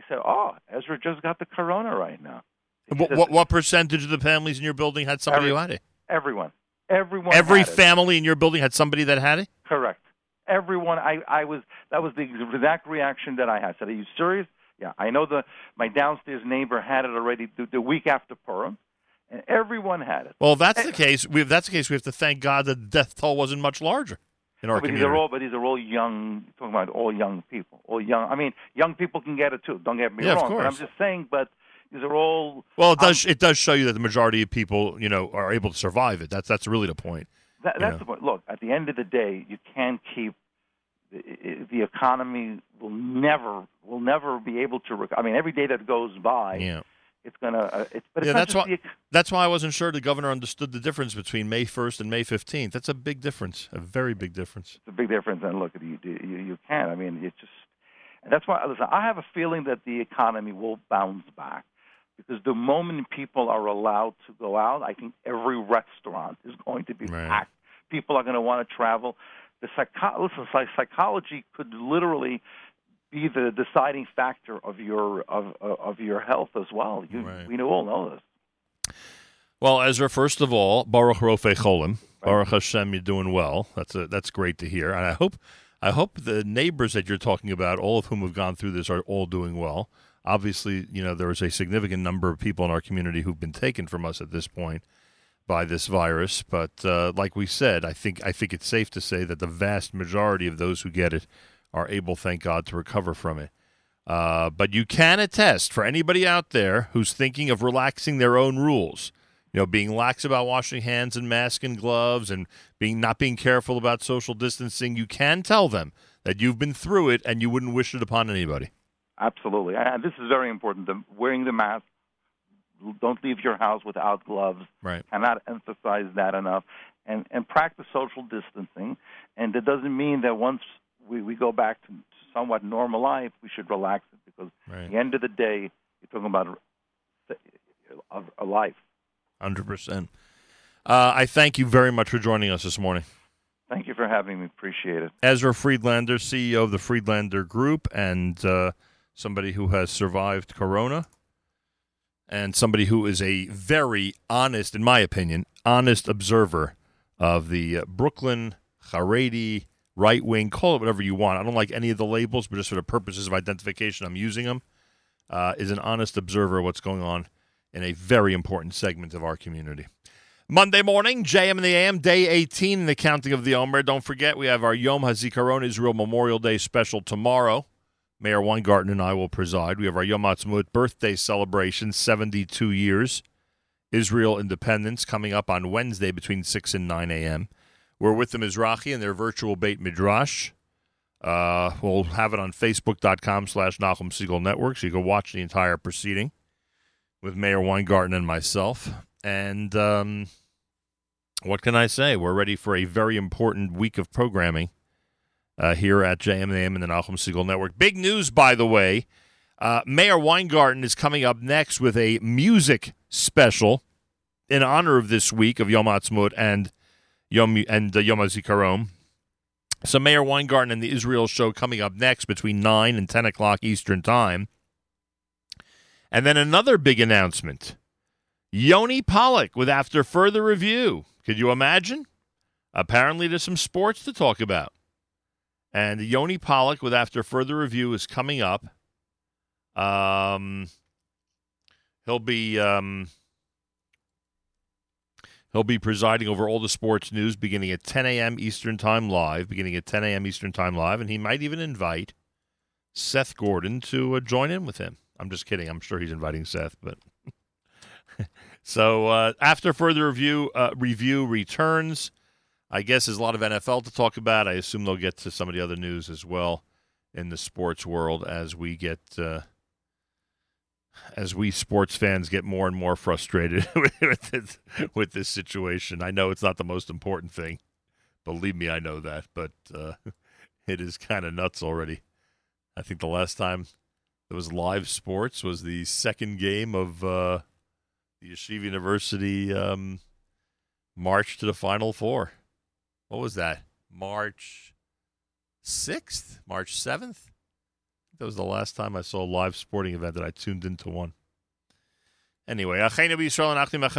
[SPEAKER 26] they said, "Oh, Ezra just got the corona right now."
[SPEAKER 5] What, what what percentage of the families in your building had somebody
[SPEAKER 26] Every-
[SPEAKER 5] who had it?
[SPEAKER 26] Everyone, everyone.
[SPEAKER 5] Every
[SPEAKER 26] had it.
[SPEAKER 5] family in your building had somebody that had it.
[SPEAKER 26] Correct. Everyone. I, I was. That was the exact reaction that I had. I said, "Are you serious?" Yeah, I know the my downstairs neighbor had it already the, the week after Purim, and everyone had it.
[SPEAKER 5] Well, if that's eh, the case. We, if that's the case, we have to thank God that the death toll wasn't much larger in our
[SPEAKER 26] but these are all, but these are all young. Talking about all young people, all young. I mean, young people can get it too. Don't get me
[SPEAKER 5] Yeah, of
[SPEAKER 26] wrong. But I'm just saying. But these are all.
[SPEAKER 5] well, it does. it does show you that the majority of people, you know, are able to survive it. That's that's really the point.
[SPEAKER 26] That, that's
[SPEAKER 5] know.
[SPEAKER 26] the point. Look, at the end of the day, you can't keep the, the economy will never will never be able to. Rec- I mean, every day that goes by,
[SPEAKER 5] Yeah.
[SPEAKER 26] it's gonna. Uh, it's but it's
[SPEAKER 5] yeah, that's why.
[SPEAKER 26] the
[SPEAKER 5] That's why I wasn't sure the governor understood the difference between May first and May fifteenth. That's a big difference. A very big difference.
[SPEAKER 26] It's a big difference. And look, you you, you can't. I mean, it's just. And that's why. Listen, I have a feeling that the economy will bounce back because the moment people are allowed to go out, I think every restaurant is going to be packed. People are going to want to travel. The psycho- listen, psychology could literally be the deciding factor of your of of your health as well. You, We all know this.
[SPEAKER 5] Well, Ezra, first of all, Baruch Rofe Cholim. Baruch Hashem, you're doing well. That's a, that's great to hear, and I hope I hope the neighbors that you're talking about, all of whom have gone through this, are all doing well. Obviously, you know there is a significant number of people in our community who've been taken from us at this point by this virus, but uh, like we said, I think I think it's safe to say that the vast majority of those who get it are able, thank God, to recover from it. Uh, but you can attest for anybody out there who's thinking of relaxing their own rules, you know, being lax about washing hands and mask and gloves and being not being careful about social distancing, you can tell them that you've been through it and you wouldn't wish it upon anybody.
[SPEAKER 26] Absolutely, and this is very important. The, wearing the mask. Don't leave your house without gloves.
[SPEAKER 5] Right.
[SPEAKER 26] Cannot emphasize that enough. And and practice social distancing. And it doesn't mean that once we, we go back to somewhat normal life, we should relax it because
[SPEAKER 5] Right.
[SPEAKER 26] at the end of the day, you're talking about a, a life.
[SPEAKER 5] Hundred percent. Uh, I thank you very much for joining us this morning.
[SPEAKER 26] Thank you for having me. Appreciate it.
[SPEAKER 5] Ezra Friedlander, CEO of the Friedlander Group, and uh, somebody who has survived Corona, and somebody who is a very honest, in my opinion, honest observer of the uh, Brooklyn Haredi right wing. Call it whatever you want. I don't like any of the labels, but just for the purposes of identification, I'm using them. uh, is an honest observer of what's going on in a very important segment of our community. Monday morning, JM in the AM, day 18 in the counting of the Omer. Don't forget, we have our Yom HaZikaron Israel Memorial Day special tomorrow. Meir Weingarten and I will preside. We have our Yom Ha'atzmaut birthday celebration, 72 years. Israel independence coming up on Wednesday between 6 and 9 a.m. We're with the Mizrachi and their virtual Beit Midrash. Uh, we'll have it on Facebook.com slash Nachum Segal Network, so you can watch the entire proceeding with Meir Weingarten and myself. And um, what can I say? We're ready for a very important week of programming uh, here at JMAM and the Nachum Segal Network. Big news, by the way. Uh, Meir Weingarten is coming up next with a music special in honor of this week of Yom Ha'atzmaut and Yom and uh, Yom HaZikaron. So Meir Weingarten and the Israel show coming up next between 9 and 10 o'clock Eastern Time. And then another big announcement. Yoni Pollock with After Further Review. Could you imagine? Apparently there's some sports to talk about. And Yoni Pollock with After Further Review is coming up. Um, he'll be um, he'll be presiding over all the sports news beginning at 10 a.m. Eastern Time live, beginning at 10 a.m. Eastern Time live, and he might even invite Seth Gordon to uh, join in with him. I'm just kidding. I'm sure he's inviting Seth, but (laughs) so uh, after further review uh, review returns. I guess there's a lot of NFL to talk about. I assume they'll get to some of the other news as well in the sports world as we get uh, as we sports fans get more and more frustrated (laughs) with this, with this situation. I know it's not the most important thing. Believe me, I know that, but uh, (laughs) it is kind of nuts already. I think the last time there was live sports was the second game of uh, the Yeshiva University um, march to the Final Four. What was that? March 6th? March 7th? That was the last time I saw a live sporting event that I tuned into one. Anyway,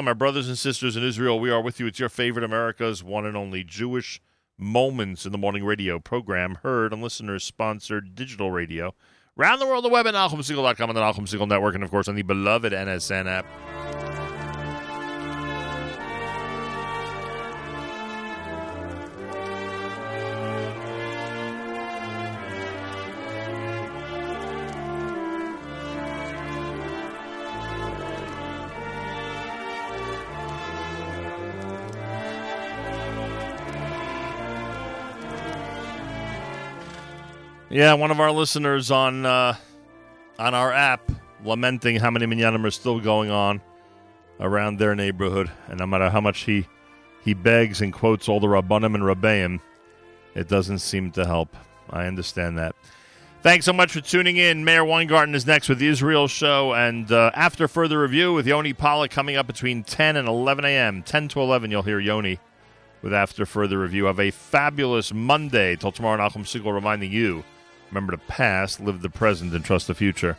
[SPEAKER 5] our brothers and sisters in Israel, we are with you. It's your favorite America's one and only Jewish Moments in the Morning radio program, heard on listeners sponsored digital radio. Around the world, the web at NachumSegal.com and the Segal Network, and of course on the beloved NSN app. Yeah, one of our listeners on uh, on our app lamenting how many minyanim are still going on around their neighborhood, and no matter how much he he begs and quotes all the rabbanim and rabbeim, it doesn't seem to help. I understand that. Thanks so much for tuning in. Meir Weingarten is next with the Israel Show, and uh, after further review with Yoni Pollock coming up between 10 and 11 a.m. 10 to 11, you'll hear Yoni with after further review. Have a fabulous Monday. Till tomorrow, Nachum Segal reminding you. Remember to pass, live the present, and trust the future.